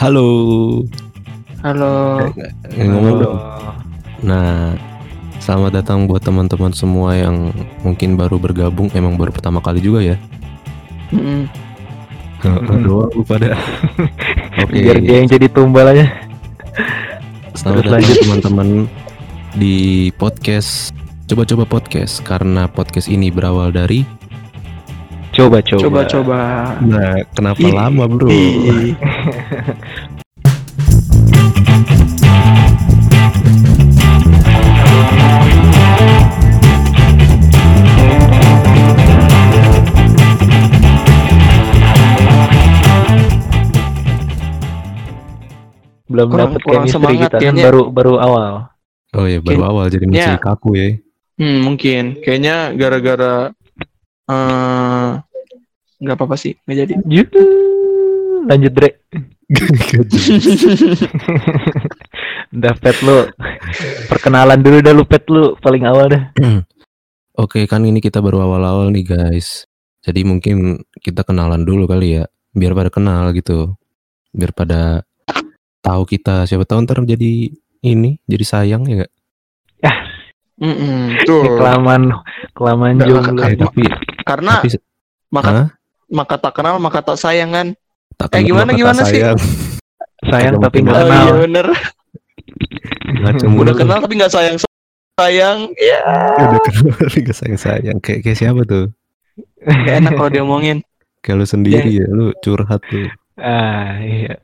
Halo. Halo. Eh, ngomong dong. Nah, selamat datang buat teman-teman semua yang mungkin baru bergabung, emang baru pertama kali juga ya. Doang lu pada. Oke, Biar dia yang jadi tumbal aja. selamat terus datang lanjut. teman-teman di podcast Coba-coba podcast karena podcast ini berawal dari Coba coba. Coba coba. Nah, kenapa Ih, lama, Bro? Ih. Belum kurang chemistry semangat kita kan baru baru awal. Oh ya, baru Kayak- awal jadi ya. masih kaku ya. Hmm, mungkin. Kayaknya gara-gara eh nggak apa-apa sih, nggak jadi. Lanjut Dre. Udah pet lu. Perkenalan dulu dah lu pet lu paling awal dah. Oke, kan ini kita baru awal-awal nih, guys. Jadi mungkin kita kenalan dulu kali ya, biar pada kenal gitu. Biar pada tahu kita. Siapa tahu ntar jadi ini, jadi sayang ya gak? Mm-mm, Ini Tuh. kelamaan kelamaan Nggak, jomblo. Eh, tapi Karena tapi maka Hah? maka tak kenal maka tak sayang kan. tak eh, gimana- gimana sih? sayang. Sayang tapi nggak Oh kenal. iya bener. Ngaco Udah kenal tapi nggak sayang sayang. Ya. Udah kenal tapi gak sayang-sayang. Kayak, kayak siapa tuh? Gak enak kalau diomongin. Kayak lu sendiri ya, lu curhat tuh. Ah iya.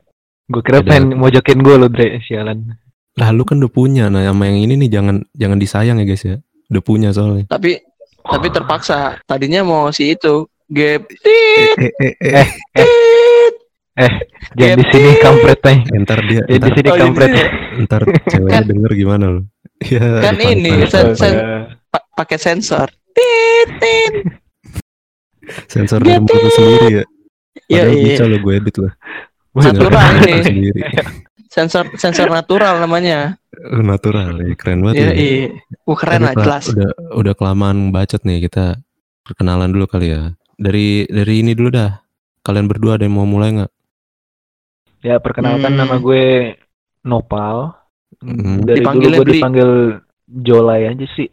Gue kira Beda. pengen mojokin gue lo Dre sialan. Lah lu kan udah punya, nah sama yang ini nih jangan jangan disayang ya guys ya. Udah punya soalnya. Tapi tapi terpaksa. Tadinya mau si itu gap Eh, eh, eh, eh. Jangan di sini kampret nih. Ntar dia, Jadi sini Oh, kampret. ini ntar ceweknya denger gimana lu? Ya, Kan ini, sen- sen- pa- pakai sensor. Tit, tit. sensor dari mulut sendiri ya. Iya, Padahal iya. bisa lo gue edit lah. Natural Sensor ini. Sensor sensor natural namanya. Oh, natural ya, keren banget Iya, ya. iya. Uh, keren lah jelas. Udah udah kelamaan bacot nih kita perkenalan dulu kali ya. Dari dari ini dulu dah. Kalian berdua ada yang mau mulai nggak? Ya perkenalkan Hmm. nama gue Nopal. Hmm. Dari Dipanggilnya dulu gue dipanggil Jolai aja sih.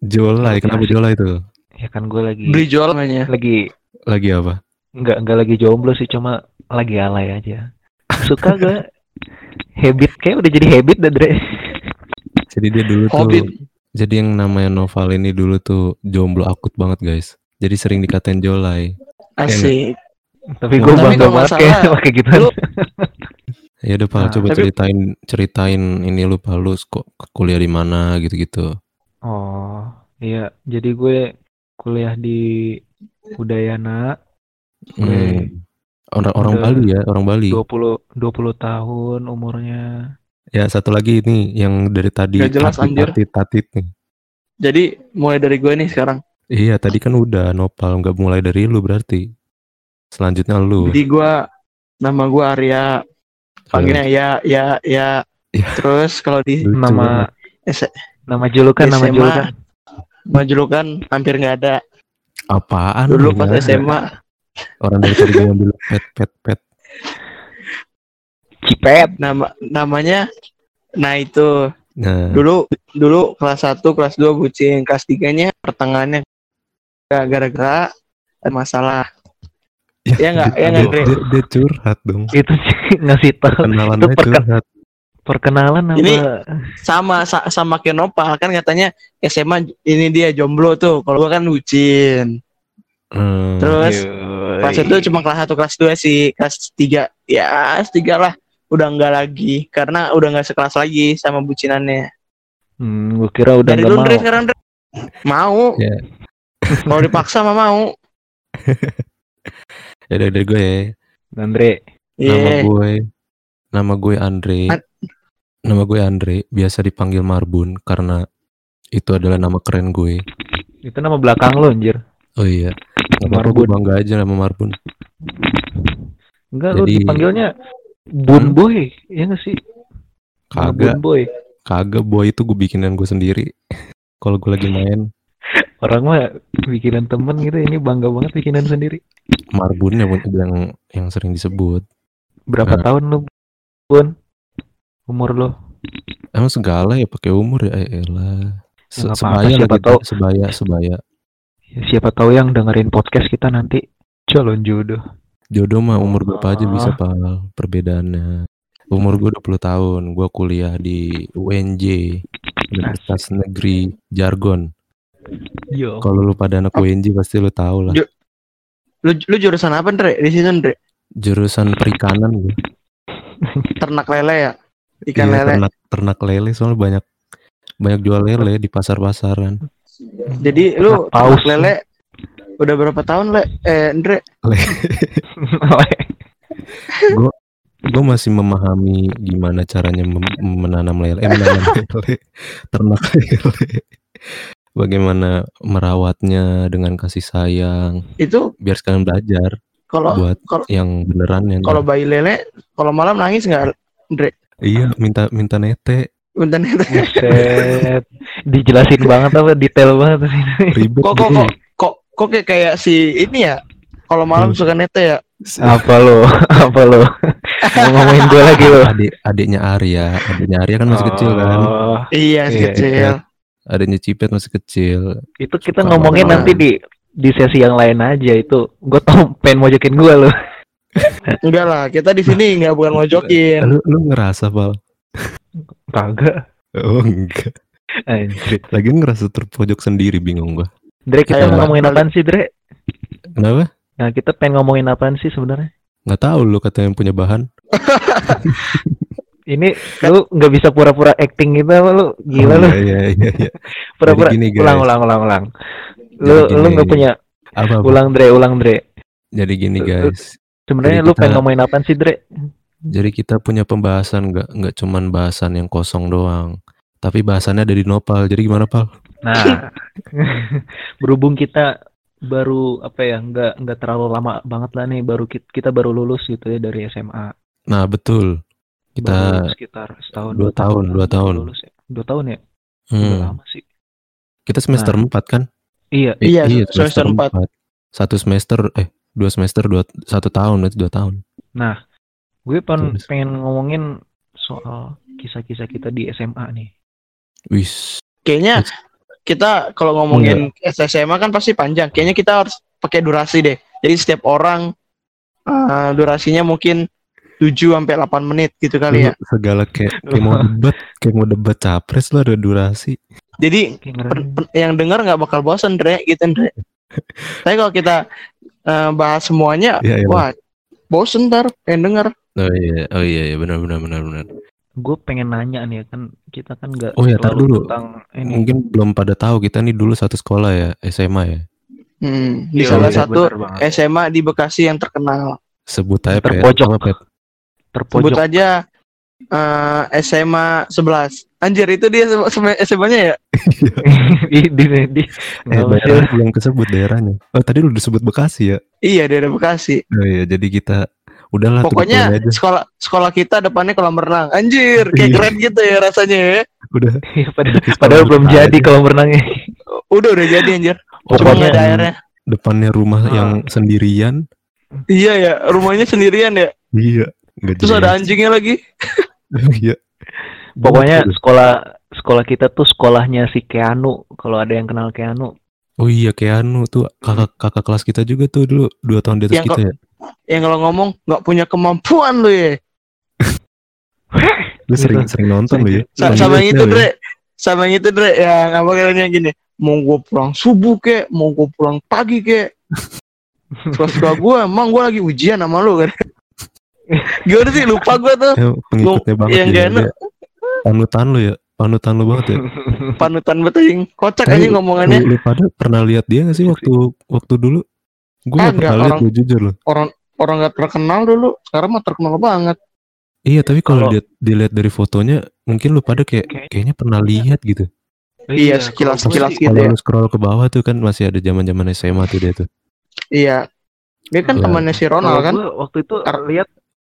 Jolai, kenapa. Jolai itu? Ya kan gue lagi Beli jual namanya. lagi Lagi apa? nggak nggak lagi jomblo sih cuma lagi alay aja. Suka gue habit kayak udah jadi habit dah Dre. Jadi dia dulu Hobbit. tuh jadi yang namanya Noval ini dulu tuh jomblo akut banget guys. Jadi sering dikatain Jolai. Asik. Tapi Tapi gue bangga banget kayak pakai gitu. Ya udah Pal, Nah, coba tapi- ceritain ceritain ini lu Pal, lu kok kuliah di mana gitu-gitu. Oh iya jadi gue kuliah di Udayana Hmm. Orang orang. Bali ya, orang Bali. 20 20 tahun umurnya. Ya satu lagi ini yang dari tadi Gak jelas, tatit, anjir. tatit, tatit nih. Jadi mulai dari gue nih sekarang. Iya tadi kan udah Nopal nggak mulai dari lu berarti. Selanjutnya lu. Jadi gue nama gue Arya. Panggilnya ya ya ya. Ya. Terus kalau di Lucu Nama S- nama julukan nama SMA. julukan. majulukan hampir nggak ada. Apaan? Dulu lu? pas. SMA. Orang dari tadi gue ngambil pet pet pet. Cipet. nama namanya nah itu Nah, dulu dulu kelas 1 kelas 2 bucin kelas 3 nya pertengahannya ga- gara-gara masalah ya nggak, ya nggak, dia, Dre? dia, dia curhat dong. Itu sih ngasih tahu Kenalan Itu perken- curhat. perkenalan sama Ini sama sa- sama Kenopal kan katanya SMA ini dia jomblo tuh kalau gua kan bucin Hmm. terus Yoi. kelas itu cuma kelas 1 kelas 2 sih kelas 3 ya kelas 3 lah udah enggak lagi karena udah nggak sekelas lagi sama bucinannya Hmm, gue kira udah dari nggak dulu mau. Sekarang mau Ya. kalau dipaksa mah mau Ya dari, gue ya. Andre. Nama iya gue nama gue Andre. An- Nama gue Andre, biasa dipanggil Marbun karena itu adalah nama keren gue. Itu nama belakang lo anjir. Oh iya. Gak gue Marbun. bangga aja sama Marbun. Enggak Jadi- dipanggilnya Bun Hmm? Boy. Iya nggak sih? Kagak, Bun Boy. kagak boy itu gue bikinan gue sendiri. Kalau gue lagi main Orang mah bikinan temen gitu ini bangga banget bikinan sendiri. Marbun yang yang yang sering disebut. Berapa Nah. tahun lu Pun umur lo. Emang segala ya pakai umur ya eh, elah. Se- Ya, sebaya tahu. sebaya, sebaya. Ya, siapa tahu yang dengerin podcast kita nanti calon jodoh. Jodoh mah umur berapa aja bisa Ah. pal perbedaannya. Umur gue 20 tahun, gue kuliah di UNJ Universitas Negeri Jargon. Yo. Kalau lu pada anak UNJ pasti lu tahu lah. Lu lu jurusan apa, Ndre? Di situ, Ndre? Jurusan perikanan gue. Ternak lele ya? Ikan Iya, lele. Ternak, ternak lele soalnya banyak banyak jual lele di pasar-pasaran. Jadi lu paus. lele udah berapa tahun, Le? Eh, Ndre? Gue masih memahami gimana caranya mem- menanam lele, eh, menanam lele, ternak lele. Bagaimana merawatnya dengan kasih sayang, Itu biar sekalian belajar kalau buat kalau yang beneran yang kalau bayi lele kalau malam nangis nggak, Ndre? iya minta minta nete Bentar. Dijelasin banget apa detail banget sih. ribet Kok kok gitu. kok kok kok kayak kayak si ini ya? Kalau malam Hmm. suka nete ya? Apa lo? Apa lo? Mau ngomongin gue lagi lo? adik adiknya Arya adiknya Arya kan masih kecil kan Oh, Iya, si Iya, kecil. adiknya Cipet masih kecil Itu kita Kalau ngomongin nanti di di sesi yang lain aja itu. Gue tau pengen mojokin gue lo. Enggak lah, kita di sini nggak bukan ngojokin. lu lu ngerasa pal Kagak. oh enggak Anjir. lagi ngerasa terpojok sendiri bingung gua Dre kita Ayo, ngomongin apaan sih Dre? kenapa Nah kita pengen ngomongin apaan sih sebenarnya? nggak tahu lu kata yang punya bahan Ini lu nggak bisa pura-pura acting gitu apa lu? Gila Oh, lu. iya iya iya, iya. Pura-pura. Gini. Ulang ulang ulang ulang. Lu gini. lu nggak punya apa, apa? ulang Dre, ulang Dre. jadi gini guys Sebenarnya lu kita- pengen ngomongin apaan sih Dre? Jadi kita punya pembahasan nggak nggak cuman bahasan yang kosong doang tapi bahasannya ada di nopal jadi gimana pal Nah, berhubung kita baru apa ya nggak nggak terlalu lama banget lah nih baru kita, kita baru lulus gitu ya dari SMA nah betul baru kita sekitar setahun dua tahun, dua baru tahun. lulus ya. dua tahun ya udah hmm, lama sih kita semester Nah. 4 kan iya Eh, Iya, semester empat. empat. Satu semester eh dua semester dua satu tahun itu dua tahun. nah gue pen- Terus. pengen ngomongin soal kisah-kisah kita di SMA nih Wis. Kayaknya kita kalau ngomongin SMA kan pasti panjang. Kayaknya kita harus pakai durasi deh. Jadi setiap orang eh, durasinya mungkin 7 sampai 8 menit gitu kali ya. Segala kayak kayak mau debat, kayak mau debat capres lah ada durasi. Jadi yang dengar nggak bakal bosan Dre gitu Dre. Tapi kalau kita eh, bahas semuanya, iya. wah bosen ntar yang denger. Oh iya, oh iya, iya benar benar benar benar. gue pengen nanya nih ya kan kita kan nggak Oh ya, tar dulu. tentang ini Mungkin belum pada tahu kita nih dulu satu sekolah ya, SMA ya. Hmm, di Iya, salah iya, satu. SMA di Bekasi yang terkenal. Sebut aja. Terpojok. Apa, Pet? Sebut terpojok aja eh, SMA 11. Anjir itu dia SMA-nya ya? di di di Eh, daerah belum kesebut daerahnya. Oh tadi lu disebut Bekasi ya. Iya daerah Bekasi. Oh iya, jadi kita udahlah Pokoknya aja. sekolah sekolah kita depannya kolam renang. Anjir, kayak Iya. keren gitu ya rasanya ya. Udah. Iya, padahal, padahal belum Aja. jadi kalau berenangnya Udah udah jadi anjir. Cuma Pokoknya ada airnya. Depannya rumah Ah. yang sendirian. Iya ya, rumahnya sendirian ya. Iya. Terus ada jelas. anjingnya lagi. Iya. pokoknya sekolah sekolah kita tuh sekolahnya si Keanu kalau ada yang kenal Keanu Oh iya Keanu tuh kakak kakak kelas kita juga tuh dulu dua tahun di atas Yang kita ya. Yang kalau ngomong nggak punya kemampuan lu ya. Lu sering Gitu. sering nonton lu ya. Sa- Nonton sama yang itu ya? Dre. Sama yang itu Dre yang apa katanya gini. Mau gue pulang subuh kek, mau gue pulang pagi kek. Suka-suka gue, emang gue lagi ujian sama lu kan. Gimana sih lupa gue tuh Ya, pengikutnya banget yang ya, gak enak. Panutan lu ya. Panutan lu banget ya. panutan betul kocak Tapi aja ngomongannya. Lu, lu pada pernah lihat dia gak sih waktu waktu dulu? Gue gak Kagak, pernah lihat orang- lu jujur lu. Orang orang gak terkenal dulu, sekarang mah terkenal banget. Iya tapi kalau dilihat dilihat dari fotonya mungkin lu pada kayak Kayak- kayaknya pernah lihat gitu. Iya, sekilas- gua sekilas sih- gitu Kalau ya. lu scroll ke bawah tuh kan masih ada zaman-zaman SMA tuh dia tuh. Iya. Dia kan Iya. temannya si Ronald kan. waktu itu Ar- lihat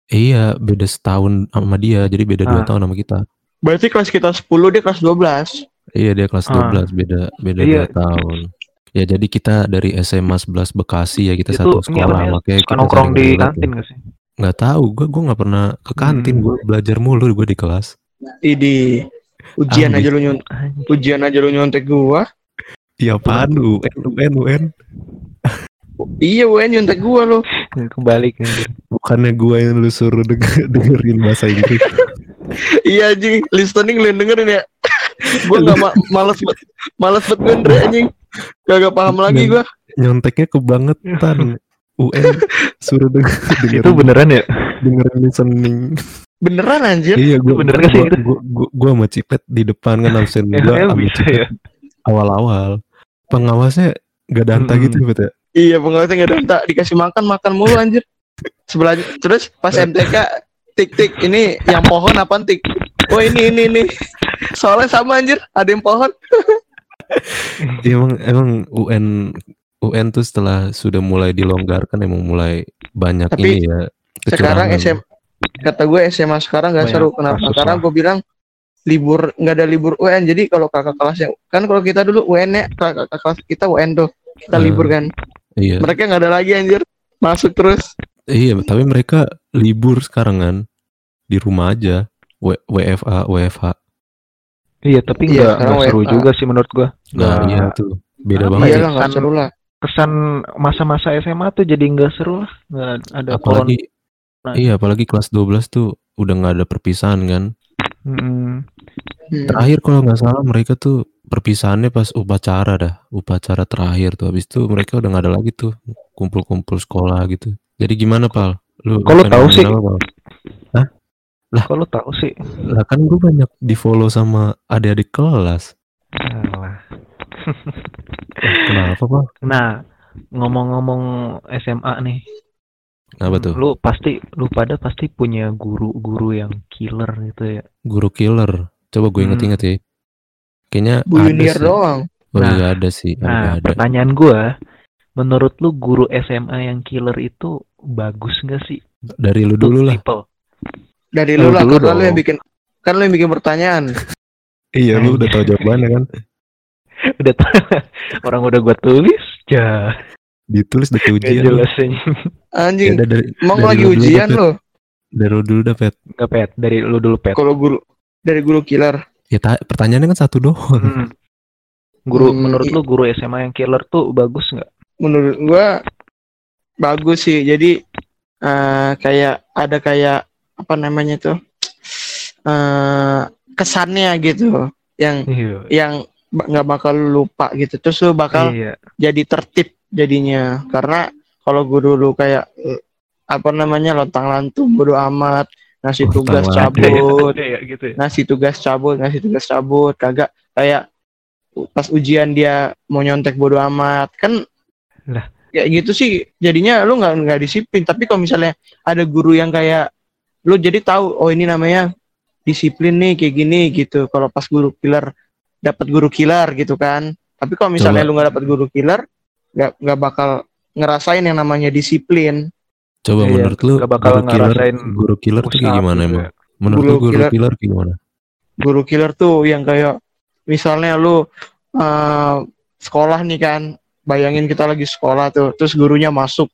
Iya, beda setahun sama dia, jadi beda dua Ah. tahun sama kita. Berarti kelas kita 10 dia kelas 12. Iya, dia kelas Ah. 12, beda beda Iya. dua tahun. Ya jadi kita dari SMA 11 Bekasi ya kita itu satu sekolah ya, makanya kita nongkrong di kantin gak sih? nggak tahu gue gue nggak pernah ke kantin Hmm. gue belajar mulu gue di kelas Idi ujian Ambis. aja lu nyont Anjing. ujian aja lu nyontek gua. iya apaan UN UN UN Iya UN nyontek gua lo. Kebalik anjir. bukannya gue yang lu suruh denger, dengerin bahasa Inggris Iya anjing, listening lu dengerin ya. gua nggak ma males banget, males banget gue Andre anjing. Kagak paham lagi gua. nyonteknya kebangetan UN suruh denger, dengerin, Itu beneran ya? dengerin listening Beneran anjir. iya gue bener gak sih gue gue gue gue sama Cipet di depan kan absen gue bisa ya? awal-awal pengawasnya gak danta Mm-mm. gitu Bet ya Iya pengawasnya nggak ada dikasih makan makan mulu anjir. Sebelah terus pas MTK tik tik ini yang pohon apa tik? Oh ini ini ini. Soalnya sama anjir, ada yang pohon. Emang emang UN UN tuh setelah sudah mulai dilonggarkan emang mulai banyak Tapi ini ya Sekarang kecurangan. SM kata gue SMA sekarang nggak Banyak seru kenapa? Karena lah. gue bilang libur nggak ada libur UN jadi kalau kakak kelasnya kan kalau kita dulu UN nya kakak kakak kelas kita UN tuh kita Hmm. libur kan Iya. mereka nggak ada lagi anjir masuk terus Iya, tapi mereka libur sekarang kan di rumah aja. W WFA WFH. Iya, tapi Iya, nggak sekarang nggak seru WFA. juga sih menurut gua. Nah, Nggak- iya tuh. Beda Apa banget. iya ya, lah nggak kan- seru lah Kesan masa-masa SMA tuh jadi nggak seru lah. Nggak ada corona. apalagi iya, apalagi kelas 12 tuh udah nggak ada perpisahan kan. Hmm. Terakhir kalau nggak salah mereka tuh perpisahannya pas upacara dah, upacara terakhir tuh. Habis itu mereka udah nggak ada lagi tuh kumpul-kumpul sekolah gitu. Jadi gimana pal? Lu lu tahu sih? apa, Kok lu tahu sih? Lah kan gue banyak di follow sama adik-adik kelas. Alah. Kenapa pak? Nah, ngomong-ngomong SMA nih, Kenapa tuh? lu pasti lu pada pasti punya guru-guru yang killer gitu ya. Guru killer. Coba gue Hmm. inget-inget ya. Kayaknya Bu ada sih. doang Oh Nah, iya ada sih. Ada, Nah, ada. pertanyaan gua, menurut lu guru SMA yang killer itu bagus nggak sih? Dari lu dulu lah. people. Dari Lu lu lah karena lu yang bikin kan lu yang bikin pertanyaan Iya lu udah tahu jawabannya kan. Udah t- orang udah gua tulis, ya Ditulis nggak ujian. jelas ini. anjing dari, emang dari lagi lu dulu ujian dah, Pet. lo Dari lu dulu dah Pet. Nggak pet, dari lu dulu pet. kalau guru dari guru killer Ya ta- pertanyaannya kan satu doang. Hmm. Guru, Hmm, menurut i- lu guru SMA yang killer tuh bagus nggak? menurut gua bagus sih jadi eh, kayak ada kayak apa namanya tuh eh kesannya gitu yang Iya. yang nggak bakal lu lupa gitu terus lu bakal Iya. jadi tertib jadinya karena kalau guru lu kayak apa namanya lontang lantung bodo amat ngasih Lontang tugas cabut Ada ya gitu ya. ngasih tugas cabut ngasih tugas cabut kagak kayak pas ujian dia mau nyontek bodo amat kan Lah. ya gitu sih jadinya lu nggak nggak disiplin tapi kalau misalnya ada guru yang kayak lu jadi tahu oh ini namanya disiplin nih kayak gini gitu kalau pas guru killer dapat guru killer gitu kan tapi kalau misalnya Coba. lu nggak dapat guru killer nggak nggak bakal ngerasain yang namanya disiplin Coba Iya, menurut lu bakal guru killer, ngerasain guru killer tuh kayak gimana gitu emang? ya. Menurut Guru lu guru killer- killer kayak gimana? guru killer tuh yang kayak misalnya lu eh, sekolah nih kan bayangin kita lagi sekolah tuh terus gurunya masuk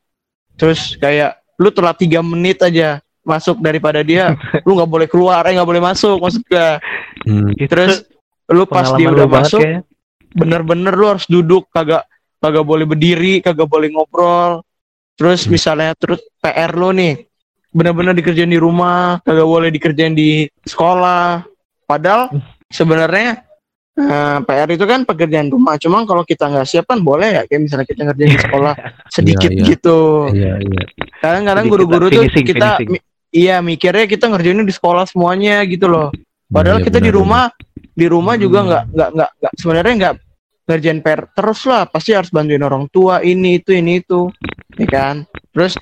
terus kayak lu telat tiga menit aja masuk daripada dia lu nggak boleh keluar eh nggak boleh masuk maksudnya Hmm, Itu terus lu pas dia udah masuk bener-bener lu harus duduk kagak kagak boleh berdiri kagak boleh ngobrol terus Hmm. misalnya terus PR lu nih bener-bener dikerjain di rumah kagak boleh dikerjain di sekolah padahal sebenarnya eh, PR itu kan pekerjaan rumah cuma kalau kita nggak siap kan boleh ya kayak misalnya kita ngerjain di sekolah sedikit iya. gitu Iya iya. kadang-kadang guru-guru tuh finishing, kita finishing. Iya mikirnya kita ngerjainnya di sekolah semuanya gitu loh Padahal Iya, kita di benar, rumah di rumah juga Hmm. nggak nggak nggak nggak sebenarnya nggak ngerjain PR terus lah pasti harus bantuin orang tua ini itu ini itu ya kan terus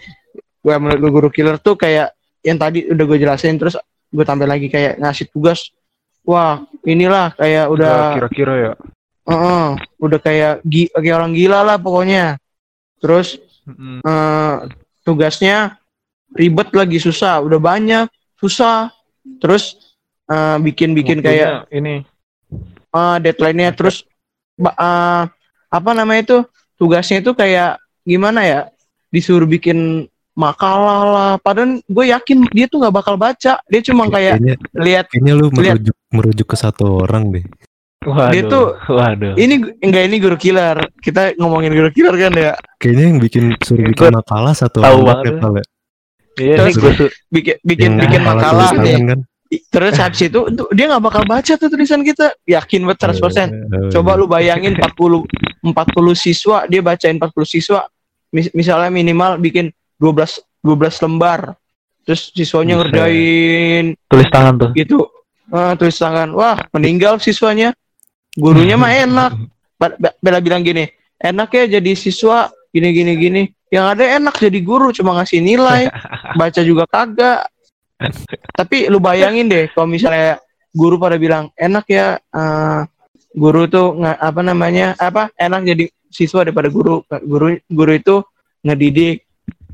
gue menurut gue guru killer tuh kayak yang tadi udah gue jelasin terus gue tambah lagi kayak ngasih tugas wah inilah kayak udah kira-kira ya. Heeh, udah kayak gi- kayak orang gila lah pokoknya terus Mm-mm. eh, tugasnya ribet lagi susah udah banyak susah. Terus eh, bikin-bikin kayak Waktunya ini. Eh deadline-nya terus ba- eh, apa namanya itu tugasnya itu kayak gimana ya? Disuruh bikin makalah lah. Padahal gue yakin dia tuh nggak bakal baca. Dia cuma kayak kayaknya lihat kayaknya lu merujuk merujuk ke satu orang deh. Waduh, Dia tuh- waduh. ini enggak ini guru killer. Kita ngomongin guru killer kan ya? Kayaknya yang bikin suruh bikin makalah satu orang banget Iya, Terus gue su- bikin bikin Yang bikin Makalah. tangan kan. terus habis itu dia nggak bakal baca tuh tulisan kita. Yakin banget 100% Eh, coba lu bayangin 40 40 siswa dia bacain 40 siswa. Mis- misalnya minimal bikin 12 12 lembar. Terus siswanya ngerjain. Tulis tangan tuh. gitu. Ah, tulis tangan. Wah meninggal siswanya. Gurunya mah enak. Bella bilang gini enak ya jadi siswa gini gini gini yang ada enak jadi guru cuma ngasih nilai. Baca juga kagak. Tapi lu bayangin deh kalau misalnya guru pada bilang enak ya eh, guru tuh nggak apa namanya apa enak jadi siswa daripada guru. Guru guru itu ngedidik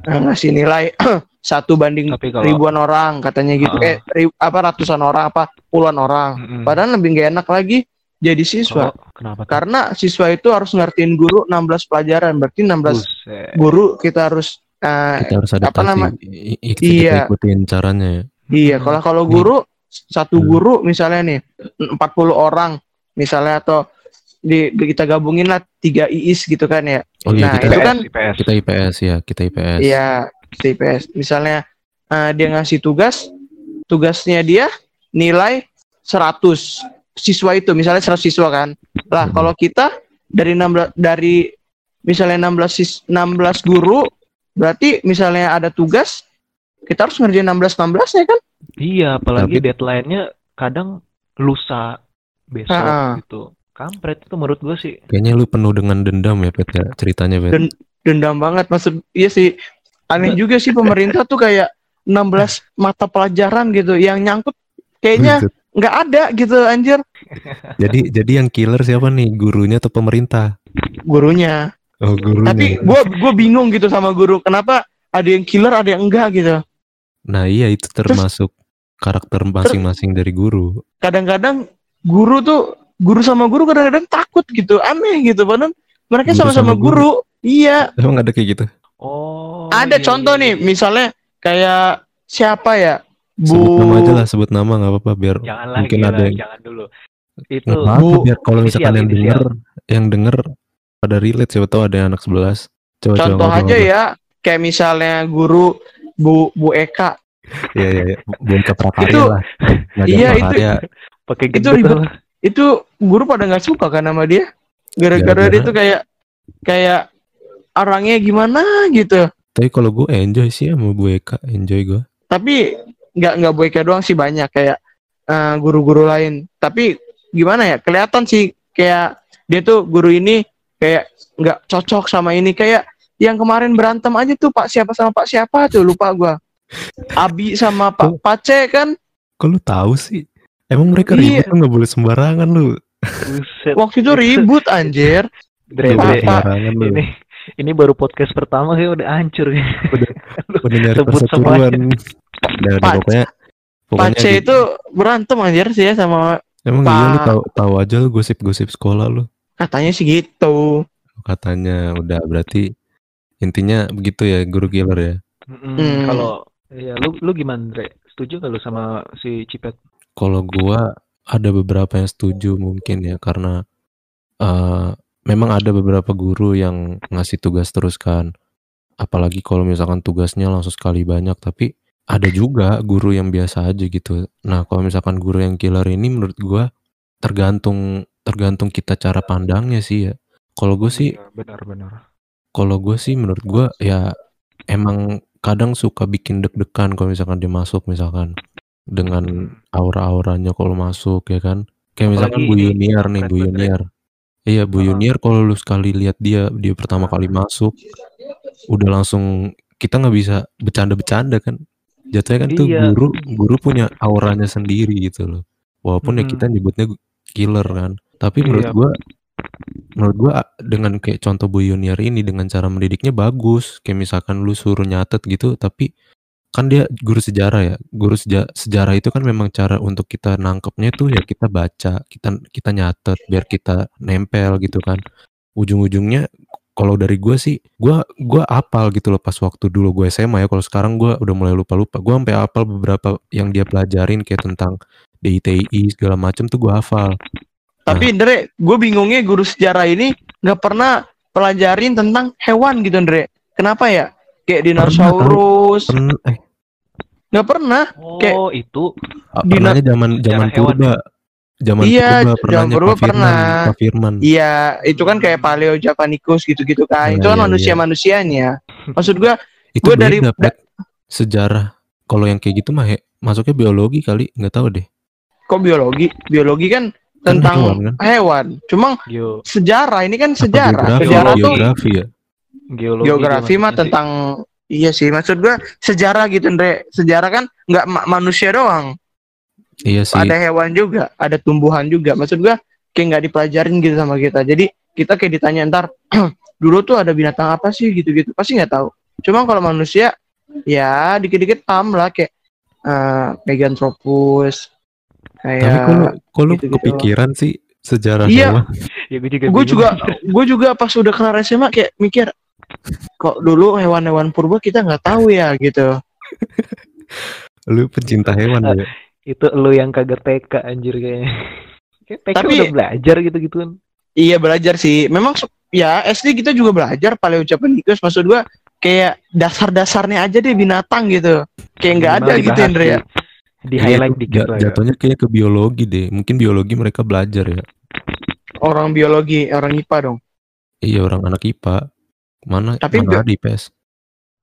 eh, ngasih nilai satu banding Tapi kalau ribuan orang katanya gitu. Ah. eh ri- apa ratusan orang apa puluhan orang. Mm-mm. padahal lebih gak enak lagi jadi siswa Kalau- kenapa tuh? karena siswa itu harus ngertiin guru 16 pelajaran berarti 16 Buset. guru kita harus eh, kita harus adaptasi. apa nama- kita Iya. ikutin caranya ya. iya Hmm. kalau kalau guru satu Hmm. guru misalnya nih 40 orang misalnya atau di, di- kita gabungin lah tiga IIS gitu kan ya Oh iya Nah, kita itu IPS, kan IPS. kita IPS ya, kita IPS. Iya, TPS. Misalnya eh, dia ngasih tugas, tugasnya dia nilai 100 siswa itu, misalnya 100 siswa kan. Lah, Hmm. kalau kita dari 16 dari misalnya 16 sis, 16 guru, berarti misalnya ada tugas kita harus ngerjain 16 16 ya kan? Iya, apalagi Tapi- deadline-nya kadang lusa besok Ha-ha. gitu. Kampret itu menurut gue sih. Kayaknya lu penuh dengan dendam ya, Pet ya, ceritanya, Pet. Dan- Dendam banget maksud iya sih. Aneh juga sih pemerintah tuh kayak 16 mata pelajaran gitu yang nyangkut kayaknya Buset. Nggak ada gitu anjir Jadi jadi yang killer siapa nih? Gurunya atau pemerintah? gurunya. Oh, gurunya. Tapi gue gue bingung gitu sama guru. Kenapa ada yang killer, ada yang enggak gitu. Nah, iya itu termasuk karakter masing-masing dari guru. Kadang-kadang guru tuh guru sama guru kadang-kadang takut gitu, aneh gitu. Padahal mereka Guru sama-sama sama guru. Iya. Emang ada kayak gitu? Oh. ada iya, contoh iya, nih, iya. misalnya kayak siapa ya? Sebut nama aja Bu lah, sebut nama nggak apa-apa biar Janganlah mungkin gila, ada yang jangan dulu. Itu nggak apa-apa Bu- biar kalau misalkan yang denger yang denger pada relate siapa tahu ada yang anak 11. Coba contoh coba aja ya, kayak misalnya guru Bu Bu Eka. Iya iya iya. Belum ke prakarya Itu- lah. Iya, itu- prakarya. pakai Itu ribet. Itu guru pada nggak suka kan sama dia. Gara-gara Gara-gara- dia tuh kayak kayak orangnya gimana gitu. Tapi kalau gue enjoy sih sama Bu Eka, enjoy gue. tapi nggak nggak Boyka doang sih banyak kayak eh, guru-guru lain tapi gimana ya kelihatan sih kayak dia tuh guru ini kayak nggak cocok sama ini kayak yang kemarin berantem aja tuh Pak siapa sama Pak siapa tuh lupa gua Abi sama Pak Pace kan Kok lu tahu sih? Emang mereka Iya. ribut tuh nggak boleh sembarangan lu. Buset. waktu itu ribut anjir Dre, ini ini baru podcast pertama sih udah hancur ya. Udah nyari Sebut perseteruan. Udah, udah, pokoknya pokoknya Pace gitu. itu berantem anjir sih ya sama Emang iya lu tahu tahu aja lu gosip-gosip sekolah lu. katanya sih gitu Katanya udah berarti intinya begitu ya guru killer ya. Hmm. Kalau ya lu lu gimana Dre? Setuju gak lu sama si Cipet? Kalau gua ada beberapa yang setuju mungkin ya karena eh memang ada beberapa guru yang ngasih tugas terus kan. Apalagi kalau misalkan tugasnya langsung sekali banyak tapi ada juga guru yang biasa aja gitu. Nah, kalau misalkan guru yang killer ini menurut gua tergantung tergantung kita cara pandangnya sih ya. Kalau gue sih Iya, benar-benar. kalau gue sih menurut gue ya emang kadang suka bikin deg-degan kalau misalkan dia masuk misalkan dengan aura-auranya kalau masuk ya kan kayak misalkan Apalagi Bu ini Yuniar nih Bu banget, Yuniar iya Bu. Yuniar kalau lu sekali lihat dia dia pertama kali masuk udah langsung kita nggak bisa bercanda-bercanda kan jatuhnya kan tuh Iya. guru guru punya auranya sendiri gitu loh walaupun ya Mm-mm. kita nyebutnya killer kan tapi menurut Iya. gua menurut gua dengan kayak contoh Bu Yuniar ini dengan cara mendidiknya bagus kayak misalkan lu suruh nyatet gitu tapi kan dia guru sejarah ya guru seja- sejarah itu kan memang cara untuk kita nangkepnya tuh ya kita baca kita kita nyatet biar kita nempel gitu kan ujung-ujungnya kalau dari gue sih gue gua apal gitu loh pas waktu dulu gue SMA ya. Kalau sekarang gue udah mulai lupa lupa gue sampai apal beberapa yang dia pelajarin kayak tentang DITI segala macam tuh gue hafal. Tapi Ndre, gue bingungnya guru sejarah ini nggak pernah pelajarin tentang hewan gitu Ndre. Kenapa ya? Kayak dinosaurus. Pen, eh. Nggak pernah. Kayak- Oh, itu. Dina- pernahnya zaman zaman sejarah hewan. purba zaman Iya, purba zaman purba Pak Firman pernah. Pak Firman Iya, itu kan kayak Paleo Japanicus gitu-gitu kan. Nah, itu kan iya, manusia-manusianya. Maksud gue, itu gua dari- Pet. sejarah kalau yang kayak gitu mah he, masuknya biologi kali nggak tahu deh kok biologi? Biologi kan Kan tentang hewan, kan? hewan. Cuma geo sejarah ini kan sejarah. geografi, Sejarah tuh geografi ya geologi. geografi mah maksudnya sih. tentang iya sih. Maksud gua sejarah gitu, Ndre. Sejarah kan nggak ma- manusia doang. Iya sih Ada hewan juga, ada tumbuhan juga. Maksud gua kayak nggak dipelajarin gitu sama kita. Jadi kita kayak ditanya ntar dulu tuh ada binatang apa sih gitu-gitu. Pasti nggak tahu. Cuma kalau manusia ya dikit-dikit paham lah kayak eh Meganthropus tapi kayak kalau kalau gitu-gitu. kepikiran sih sejarah Iya. hewan Ya gue juga. gue juga gue juga pas udah kelar SMA kayak mikir kok dulu hewan-hewan purba kita nggak tahu ya gitu lu pencinta hewan ya itu lu yang kagak TK anjir kayaknya. Kayak TK Tapi- udah belajar gitu-gitu kan. iya belajar sih. Memang ya SD kita juga belajar paleo Japanicus maksud gua kayak dasar-dasarnya aja deh binatang gitu. Kayak nggak ada gitu Andre. ya. Di- Di highlight Iya, dikit lah ya. jatuhnya kayak ke biologi deh. Mungkin biologi mereka belajar ya. Orang biologi orang IPA dong. Iya orang anak IPA mana Tapi mana bi- ada IPS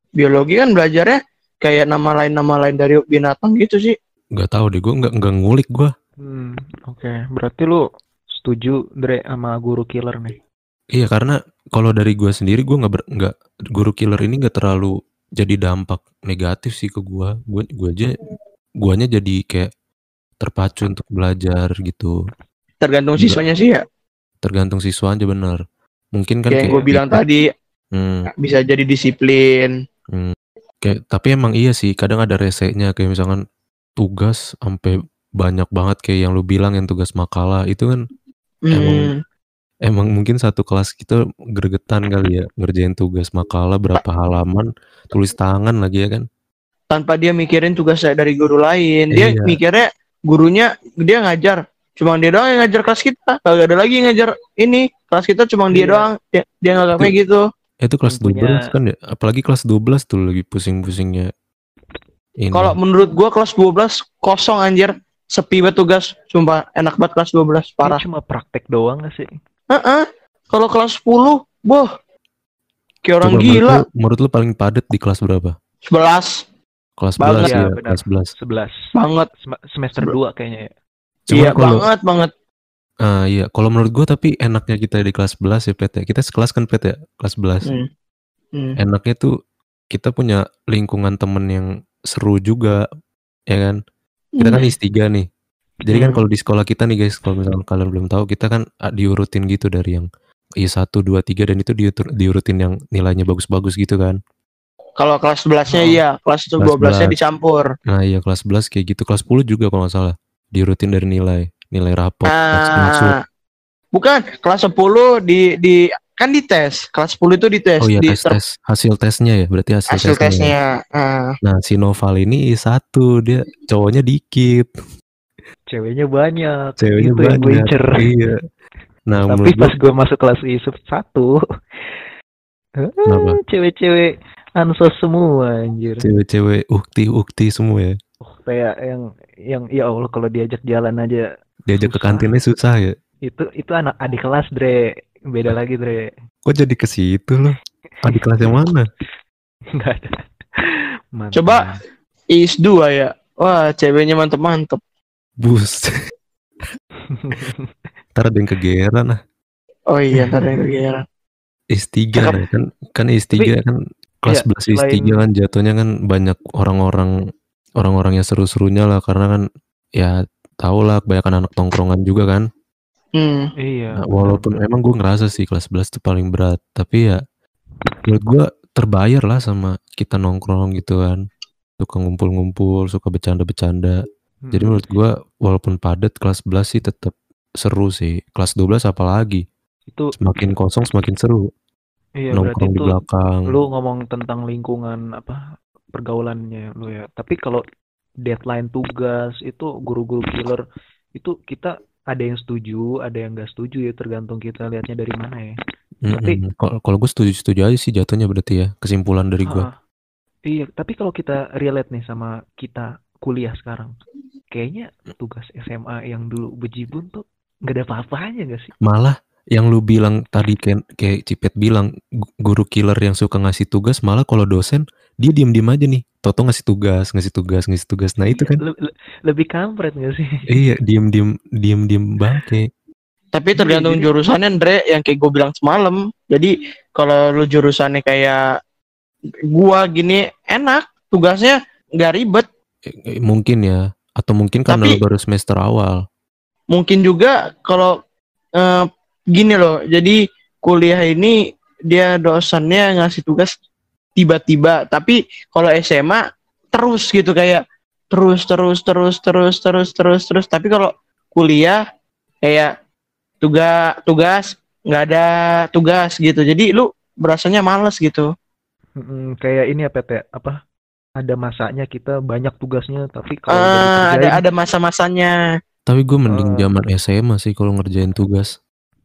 biologi kan belajarnya kayak nama lain nama lain dari binatang gitu sih nggak tahu deh gue nggak nggak ngulik gue Hmm, oke. Berarti lu setuju Dre sama guru killer nih. Iya karena kalau dari gue sendiri gue nggak ber- nggak guru killer ini nggak terlalu jadi dampak negatif sih ke gue. Gue gue aja guanya jadi kayak terpacu untuk belajar gitu. tergantung Enggak. siswanya sih ya Tergantung siswa aja benar. Mungkin kan kayak yang gue bilang tadi Hmm, bisa jadi disiplin kayak tapi emang iya sih kadang ada resenya kayak misalkan tugas sampai banyak banget kayak yang lu bilang yang tugas makalah itu kan Emang- Hmm, emang mungkin satu kelas kita gregetan kali ya ngerjain tugas makalah berapa halaman tulis tangan lagi ya kan? Tanpa dia mikirin tugas dari guru lain. Dia Iya. mikirnya gurunya dia ngajar. Cuma dia doang yang ngajar kelas kita. Kagak ada lagi yang ngajar ini. Kelas kita cuma dia Iya. doang. Dia, dia nggak kayak gitu. Itu kelas Yang punya- 12 kan ya? Apalagi kelas 12 tuh lagi pusing-pusingnya kalau menurut gua kelas 12 kosong anjir. Sepi banget tugas sumpah enak banget kelas 12 Ini parah. cuma praktek doang gak sih? Heeh. kalau kelas 10 boh. Kayak orang Coba gila. menurut lu, menurut lu paling padat di kelas berapa? 11 kelas 11 Banget. ya, Iya, benar. kelas 11 11 banget. Sem- semester Sebe- 2 kayaknya ya. Cuman iya kalau banget banget. Ah, iya. Kalau menurut gua tapi enaknya kita di kelas 11 ya Pet ya. Kita sekelas kan Pet ya? Kelas 11 Hmm. Hmm. enaknya tuh kita punya lingkungan temen yang seru juga ya kan kita kan Hmm. IS3 nih jadi kan Hmm. kalau di sekolah kita nih guys kalau misalnya kalian belum tahu kita kan ah, diurutin gitu dari yang I1, 2, 3 dan itu diurutin yang nilainya bagus-bagus gitu kan kalau kelas 11 nya Oh. iya kelas 12 nya 11. dicampur nah iya kelas 11 kayak gitu kelas 10 juga kalau nggak salah diurutin dari nilai nilai rapot teks maksud. Ah, bukan kelas 10 di di kan di tes kelas 10 itu di tes oh iya di tes tes hasil tesnya ya berarti hasil, hasil tesnya, ya. tesnya Ah, nah si Noval ini I1 dia cowoknya dikit Ceweknya banyak. ceweknya itu yang gue banyak incer. iya nah Tapi pas gua- gue masuk kelas ISUP 1 Kenapa? Cewek-cewek ansos semua anjir. cewek-cewek ukti-ukti semua ya Oh, kayak yang yang ya Allah kalau diajak jalan aja diajak ke Susah. kantinnya susah ya itu itu anak adik kelas Dre beda lagi Dre. Kok jadi ke situ loh adik kelas yang mana? Nggak ada. Mantan. Coba. is 2 ya. Wah ceweknya mantep-mantep. Bus. Ntar ada yang kegeran lah oh iya ntar yang kegeran S3 Cakep. nah, kan kan S3 Tapi, kan kelas iya, 11 S3 selain- kan jatuhnya kan banyak orang-orang orang-orang yang seru-serunya lah karena kan ya tau lah kebanyakan anak tongkrongan juga kan hmm. iya Nah, walaupun emang gue ngerasa sih kelas 11 itu paling berat tapi ya menurut gue terbayar lah sama kita nongkrong gitu kan suka ngumpul-ngumpul suka bercanda-bercanda Hmm. jadi menurut gue walaupun padat kelas 11 sih tetap seru sih kelas 12 apalagi itu semakin kosong semakin seru Iya, nongkrong di belakang. lu ngomong tentang lingkungan apa pergaulannya lu ya. Tapi kalau deadline tugas itu guru-guru killer itu kita ada yang setuju, ada yang nggak setuju ya tergantung kita lihatnya dari mana ya. Tapi. Kalau kalau gue setuju-setuju aja sih jatuhnya berarti ya kesimpulan dari gue. Iya, tapi kalau kita relate nih sama kita kuliah sekarang, kayaknya tugas SMA yang dulu bejibun tuh nggak ada apa-apanya nggak sih? Malah yang lu bilang tadi kayak, kayak Cipet bilang gu- guru killer yang suka ngasih tugas malah kalau dosen dia diem-diem aja nih. Toto ngasih tugas, ngasih tugas, ngasih tugas. Nah itu Iya, kan le- le- lebih kampret nggak sih? iya diem-diem diem-diem bangke. Tapi tergantung jadi- jurusannya Andre yang kayak gue bilang semalam. Jadi kalau lu jurusannya kayak gua gini enak, tugasnya nggak ribet. Eh, eh, Mungkin ya atau mungkin karena Tapi- lu baru semester awal. Mungkin juga kalau eh, gini loh. Jadi kuliah ini dia dosennya ngasih tugas tiba-tiba. Tapi kalau SMA terus gitu kayak terus terus terus terus terus terus terus. Tapi kalau kuliah kayak tugas tugas nggak ada tugas gitu. Jadi lu berasanya males gitu. Mm, kayak ini apa Teh? Apa? Ada masanya kita banyak tugasnya, tapi kalau Ah, ada ada masa-masanya. Tapi gue mending Eh. zaman SMA sih kalau ngerjain tugas.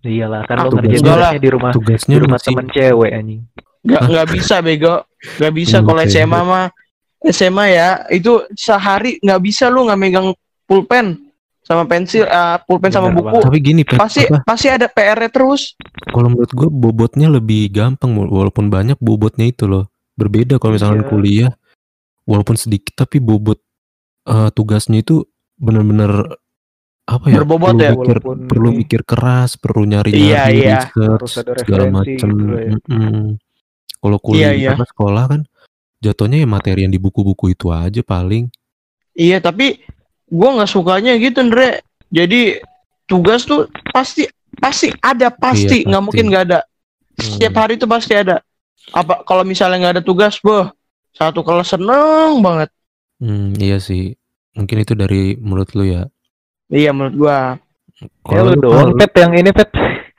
iyalah kan Ah, lo ngerjain tugasnya- tugasnya di rumah Tugasnya di rumah masih temen cewek anjing. Nggak nggak bisa bego. Nggak bisa Hmm, kalau. SMA mah SMA ya itu sehari nggak bisa lu nggak megang pulpen sama pensil, ah, pulpen sama Bener buku. tapi gini Pasti apa, pasti ada PR-nya terus. kalau menurut gue bobotnya lebih gampang walaupun banyak bobotnya itu loh. Berbeda kalau misalkan Iya. kuliah walaupun sedikit tapi bobot eh, tugasnya itu benar-benar apa ya? Berbobot perlu ya, mikir, walaupun perlu mikir keras, perlu nyari-nyari Iya, iya. ada segala macam. gitu ya. Mm-mm. Kalau kuliah Iya, iya. karena sekolah kan jatuhnya ya materi yang di buku-buku itu aja paling. Iya tapi gua nggak sukanya gitu Andre. Jadi tugas tuh pasti pasti ada pasti Iya, nggak pasti. mungkin nggak ada. Hmm. Setiap hari itu pasti ada. Apa kalau misalnya nggak ada tugas, boh satu kelas seneng banget. Hmm, iya sih. Mungkin itu dari menurut lu ya. Iya menurut gua. Ya Kalau lu lu, doang, Pet yang ini Pet.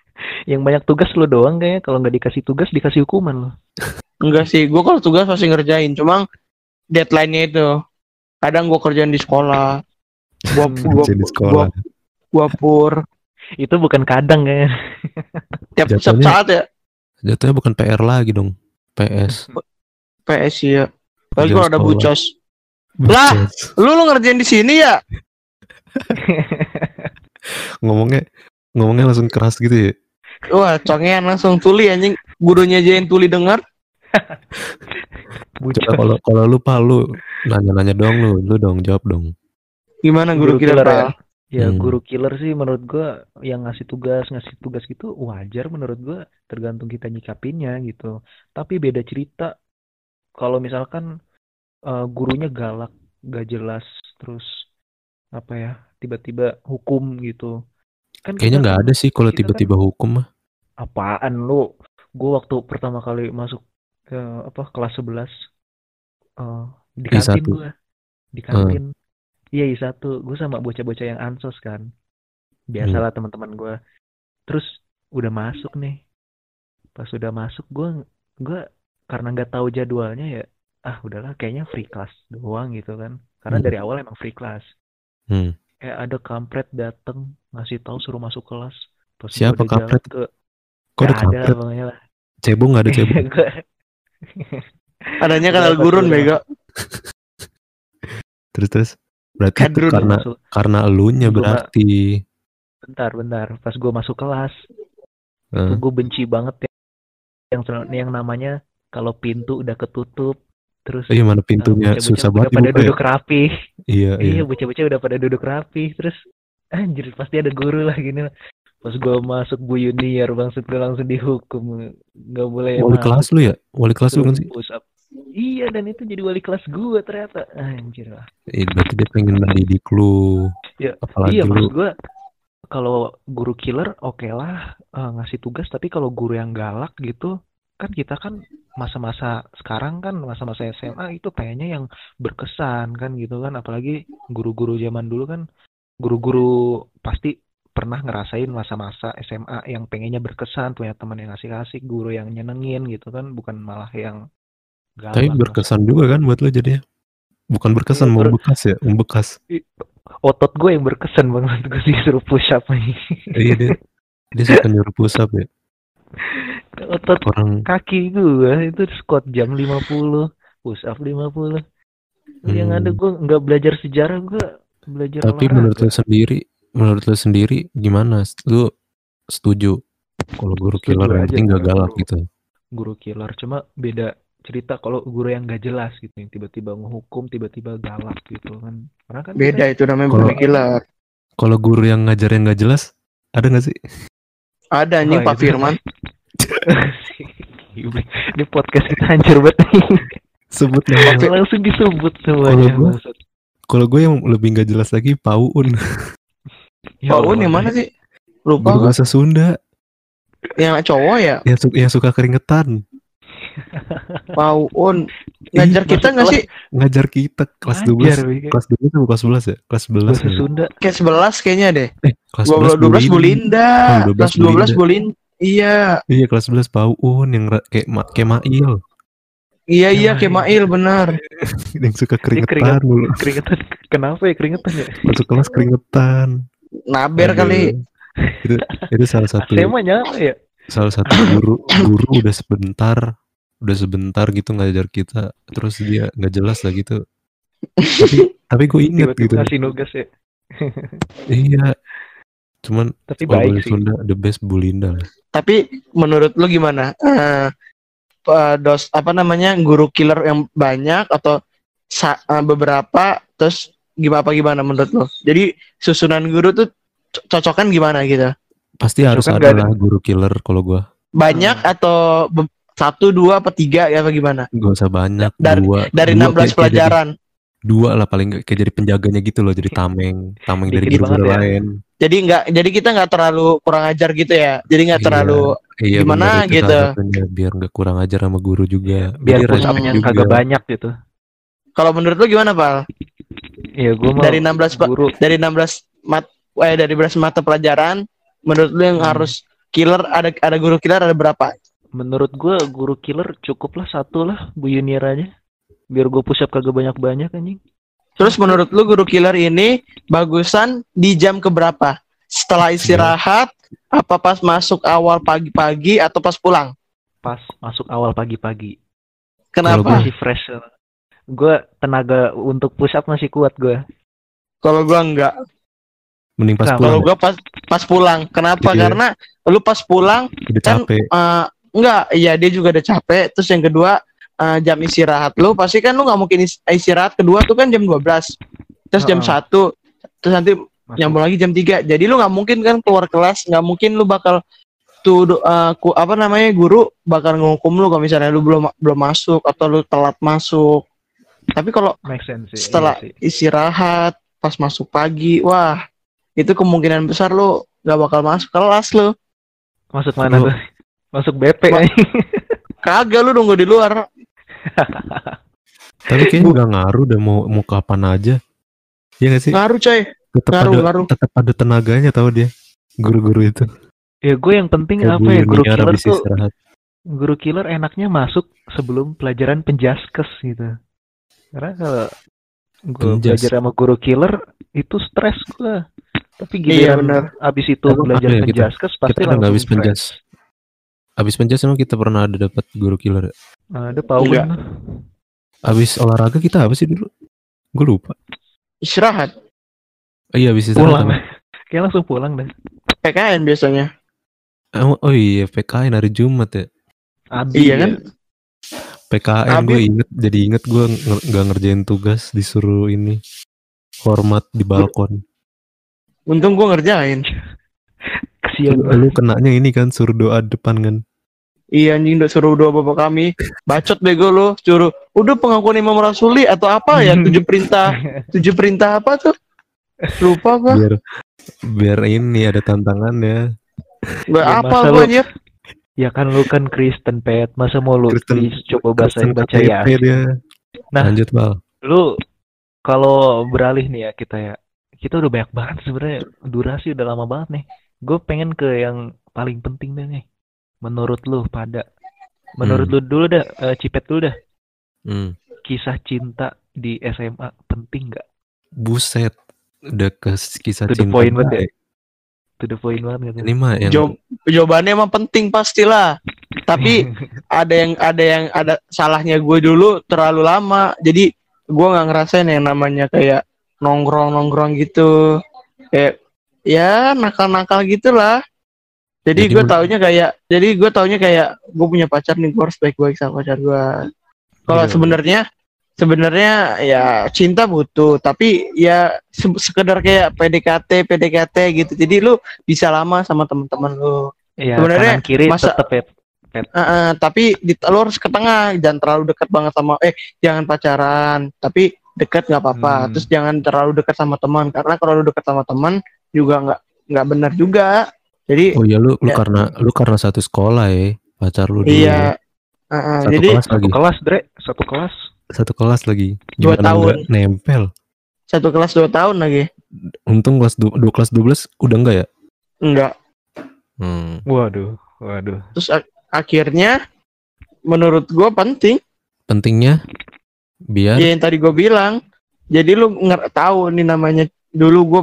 yang banyak tugas lu doang kayaknya kalau nggak dikasih tugas dikasih hukuman lo. Enggak sih, gua kalau tugas pasti ngerjain. Cuma deadline-nya itu. Kadang gua kerjain di sekolah. Gua gua, Kerja di gua, sekolah. gua pur Itu bukan kadang kayaknya. tiap Jatuhnya- saat ya. Jatuhnya bukan PR lagi dong. PS. PS ya. Lagi Kerjaan kalau ada bucos. Lah! Lu lu ngerjain di sini ya? ngomongnya ngomongnya langsung keras gitu ya. Wah, congean langsung tuli anjing. Gurunya ajain tuli. Coba kalau kalau lu Pal, lu nanya-nanya dong lu, lu dong jawab dong. Gimana guru, Guru killer, killer ya? Ya Hmm. guru killer sih menurut gua yang ngasih tugas ngasih tugas gitu wajar menurut gua tergantung kita nyikapinnya gitu. Tapi beda cerita kalau misalkan eh, gurunya galak, gak jelas, terus apa ya tiba-tiba hukum gitu. Kan Kayaknya nggak kan- ada sih kalau kita tiba-tiba hukum mah. apaan lu? Gua waktu pertama kali masuk ke apa kelas 11 eh di I1. kantin gua. Di kantin. Iya, I1. Gue sama bocah-bocah yang ansos kan. Biasalah teman-teman gua. Terus udah masuk nih. Pas udah masuk gua gua karena nggak tahu jadwalnya ya ah udahlah kayaknya free class doang gitu kan. Karena Hmm. dari awal emang free class. Hmm. Kayak ada kampret dateng ngasih tahu suruh masuk kelas. Pas Siapa kampret? Ke, Kok ada Nggak ada kampret? lah. Cebong nggak ada cebong. Adanya Udah, pas gurun udah bego. terus terus berarti Kadrun karena masuk. karena elunya Gua- berarti. bentar bentar pas gue masuk kelas tuh gue benci banget ya yang yang namanya kalau pintu udah ketutup terus iya mana pintunya bocah-bocah susah udah banget pada dibuka ya. duduk rapi Iya, iya. iya bocah-bocah udah pada duduk rapi terus anjir pasti ada guru lah gini pas gue masuk bu junior bangsat gue langsung dihukum nggak boleh Wali masuk, kelas lu ya? Wali kelas lu suruh kan sih? iya dan itu jadi wali kelas gue ternyata. Anjir lah. Iya, berarti dia pengen mendidik lu. Ya, Apalagi iya lu. maksud gue kalau guru killer oke lah eh, ngasih tugas. Tapi kalau guru yang galak gitu kan kita kan masa-masa sekarang kan masa-masa SMA itu pengennya yang berkesan kan gitu kan. Apalagi guru-guru zaman dulu kan guru-guru pasti pernah ngerasain masa-masa SMA yang pengennya berkesan, punya teman yang asik-asik, guru yang nyenengin gitu kan, bukan malah yang galak. Tapi berkesan juga kan buat lo jadinya. Bukan berkesan, Iya, mau ber- bekas ya, membekas. Otot gue yang berkesan banget gue disuruh push up nih. iya dia, dia suka nyuruh push up ya. Otot Orang kaki gue itu squat jam 50, push up 50. Yang Hmm. ada gue nggak belajar sejarah, gue belajar Tapi olahraga. menurut lo sendiri, menurut lo sendiri gimana? Lu setuju kalau guru Setuju killer yang aja penting gak galak guru. gitu? guru killer cuma beda cerita kalau guru yang gak jelas gitu yang tiba-tiba ngehukum tiba-tiba galak gitu kan karena kan Beda itu namanya Kalau- bukan killer. Kalau guru yang ngajar yang gak jelas, ada gak sih? Ada anjing Oh, Pak. Firman. Ini podcast kita hancur banget nih. Sebut nama. langsung disebut semuanya Kalau gue yang lebih gak jelas lagi, Pauun. Ya Pak Un Allah. yang mana sih? Lupa bahasa Sunda. Yang cowok ya? Yang, su- yang suka keringetan. Pak Un. Ngajar Ih, kita nggak kelas- sih? Ngajar kita kelas 12. Wika. Kelas 12 atau kelas 11 ya? Kelas 11 bahasa ya? Sunda Kayak 11 kayaknya deh. Eh, kelas 12 12 Bulinda. 12 Kelas 12 Bulin. Iya. Iya, kelas 11 Pauun yang kayak ma kayak Mail. Iya iya Yang Kemail benar. yang suka keringet. keringetan dulu. keringetan kenapa ya keringetan ya Masuk kelas keringetan. Naber Aduh. kali. Itu, itu salah satu SMA nyapa ya. salah satu guru guru udah sebentar udah sebentar gitu ngajar kita terus dia nggak jelas lah gitu. Tapi tapi gue inget tiba-tiba gitu. ngasih nugas ya. Iya. Cuman tapi baik sih. Sunda the best Bulinda lah. Tapi menurut lu gimana? Eh eh, dos apa namanya guru killer yang banyak atau sa- eh, beberapa terus gimana apa gimana menurut lu? Jadi susunan guru tuh co- cocokan gimana gitu? pasti harus ada lah guru killer kalau gue Banyak atau be- satu dua apa tiga ya apa gimana? gak usah banyak Dari- dua Dari 16 kayak- kayak jadi- pelajaran. dua lah paling kayak jadi penjaganya gitu loh jadi tameng tameng dari guru-guru banget ya. lain Jadi nggak jadi kita nggak terlalu kurang ajar gitu ya. Jadi nggak Iya. terlalu iya Gimana bener, itu gitu? biar nggak kurang ajar sama guru juga biar push up-nya juga. kagak banyak gitu kalau menurut lu gimana, Pak? Ya gue mau Dari 16 pa- guru dari 16 mat eh dari 16 mata pelajaran menurut lu yang Hmm. harus killer ada ada guru killer ada berapa? menurut gue guru killer cukup lah satu lah Bu Yunir aja biar gue push up kagak banyak-banyak anjing Terus menurut lu guru killer ini bagusan di jam keberapa? Setelah istirahat, apa pas masuk awal pagi-pagi atau pas pulang? pas masuk awal pagi-pagi Kenapa? Kalau masih fresh gue tenaga untuk push up masih kuat gue Kalau gua enggak. mending pas Nah, pulang Kalau gua pas pas pulang. Kenapa? Iya. Karena lu pas pulang udah kan capek eh, enggak, iya dia juga udah capek. Terus yang kedua eh, jam istirahat lu pasti kan lu nggak mungkin is- istirahat kedua tuh kan jam 12. Terus jam Heeh. 1 terus nanti Masuk. nyambung lagi jam 3. Jadi lu nggak mungkin kan keluar kelas, nggak mungkin lu bakal tuh eh, ku- apa namanya guru bakal ngukum lu kalau misalnya lu belum belum masuk atau lu telat masuk. Tapi kalau make sense sih, setelah iya sih. istirahat pas masuk pagi, wah itu kemungkinan besar lu nggak bakal masuk kelas lu. masuk mana Lu- tuh masuk BP Ma- anjing. Kagak lu nunggu di luar. Tapi kayaknya nggak ngaruh deh mau mau kapan aja. Iya gak sih? Ngaruh coy. Tetap ngaruh, ada ngaruh. tetap ada tenaganya tahu dia. Guru-guru itu. ya gue yang penting Kayak apa ya guru killer tuh istirahat. guru killer enaknya masuk sebelum pelajaran penjaskes gitu. Karena kalau gue belajar sama guru killer itu stres gue. Tapi Iya, giliran benar. abis itu Emang belajar ada ya kita? penjaskes pasti Kita kan langsung habis fresh. penjas. Habis penjas emang kita pernah ada dapat guru killer. ya? Ada Paul Enggak. Habis olahraga kita apa sih dulu? Gue lupa. Istirahat. Oh, iya habis pulang. istirahat. Kayak langsung pulang deh. PKN biasanya. Oh, oh iya PKN hari Jumat ya. Abi Iya ya. kan? PKN Abi- gue inget jadi inget gue nggak ngerjain tugas disuruh ini hormat di balkon. Untung gua ngerjain. Kesian Lu, lu kenanya ini kan suruh doa depan kan. Iya anjing udah suruh doa bapak kami. Bacot bego lu, suruh udah pengakuan Imam Rasuli atau apa ya tujuh perintah tujuh perintah apa tuh? Lupa gua. Biar biar ini ada tantangannya. Gak Ya, apa masa gua lu- anjir. Ya kan lu kan Kristen pet, masa mau lu Kristen- please coba Kristen baca ya. dia. Nah. Lanjut bal. Lu kalau beralih nih ya kita ya, kita udah banyak banget sebenarnya durasi udah lama banget nih. Gue pengen ke yang paling penting deh nih. Menurut lu pada, menurut Hmm. lu dulu dah, eh, Cipet dulu dah. Hmm. Kisah cinta di SMA penting nggak? Buset. Udah ke kisah To the cinta. point banget ya. Baik. To the point banget gitu. Ini mah yang Jawab- jawabannya emang penting pastilah. Tapi ada yang ada yang ada salahnya gue dulu terlalu lama. Jadi gue nggak ngerasain yang namanya kayak nongkrong nongkrong gitu. Kayak ya nakal-nakal gitulah. Jadi, Jadi gue taunya kayak jadi gue taunya kayak gue punya pacar nih gue harus baik-baik sama pacar gue. Kalau Iya. sebenarnya sebenarnya ya cinta butuh tapi ya se- sekedar kayak PDKT PDKT gitu. Jadi lu bisa lama sama teman-teman lu. Iya, sebenarnya kanan kiri masa- tetep ya. Heeh, tapi di, lu harus ke tengah, jangan terlalu dekat banget sama eh jangan pacaran, tapi dekat nggak apa-apa. Hmm. Terus jangan terlalu dekat sama teman karena kalau lu dekat sama teman juga nggak nggak benar juga. Jadi Oh iya lu lu Ya. karena lu karena satu sekolah ya pacar lu dulu. iya Heeh, Satu jadi kelas lagi. Satu kelas, Dre. Satu kelas. Satu kelas lagi. Dua Gimana tahun. nggak nempel. satu kelas dua tahun lagi. Untung kelas du- dua kelas 12 udah enggak ya? Enggak. Hmm. Waduh, waduh. Terus ak- akhirnya menurut gua penting Pentingnya biar ya yang tadi gue bilang. Jadi lu nger- tahu nih namanya dulu gue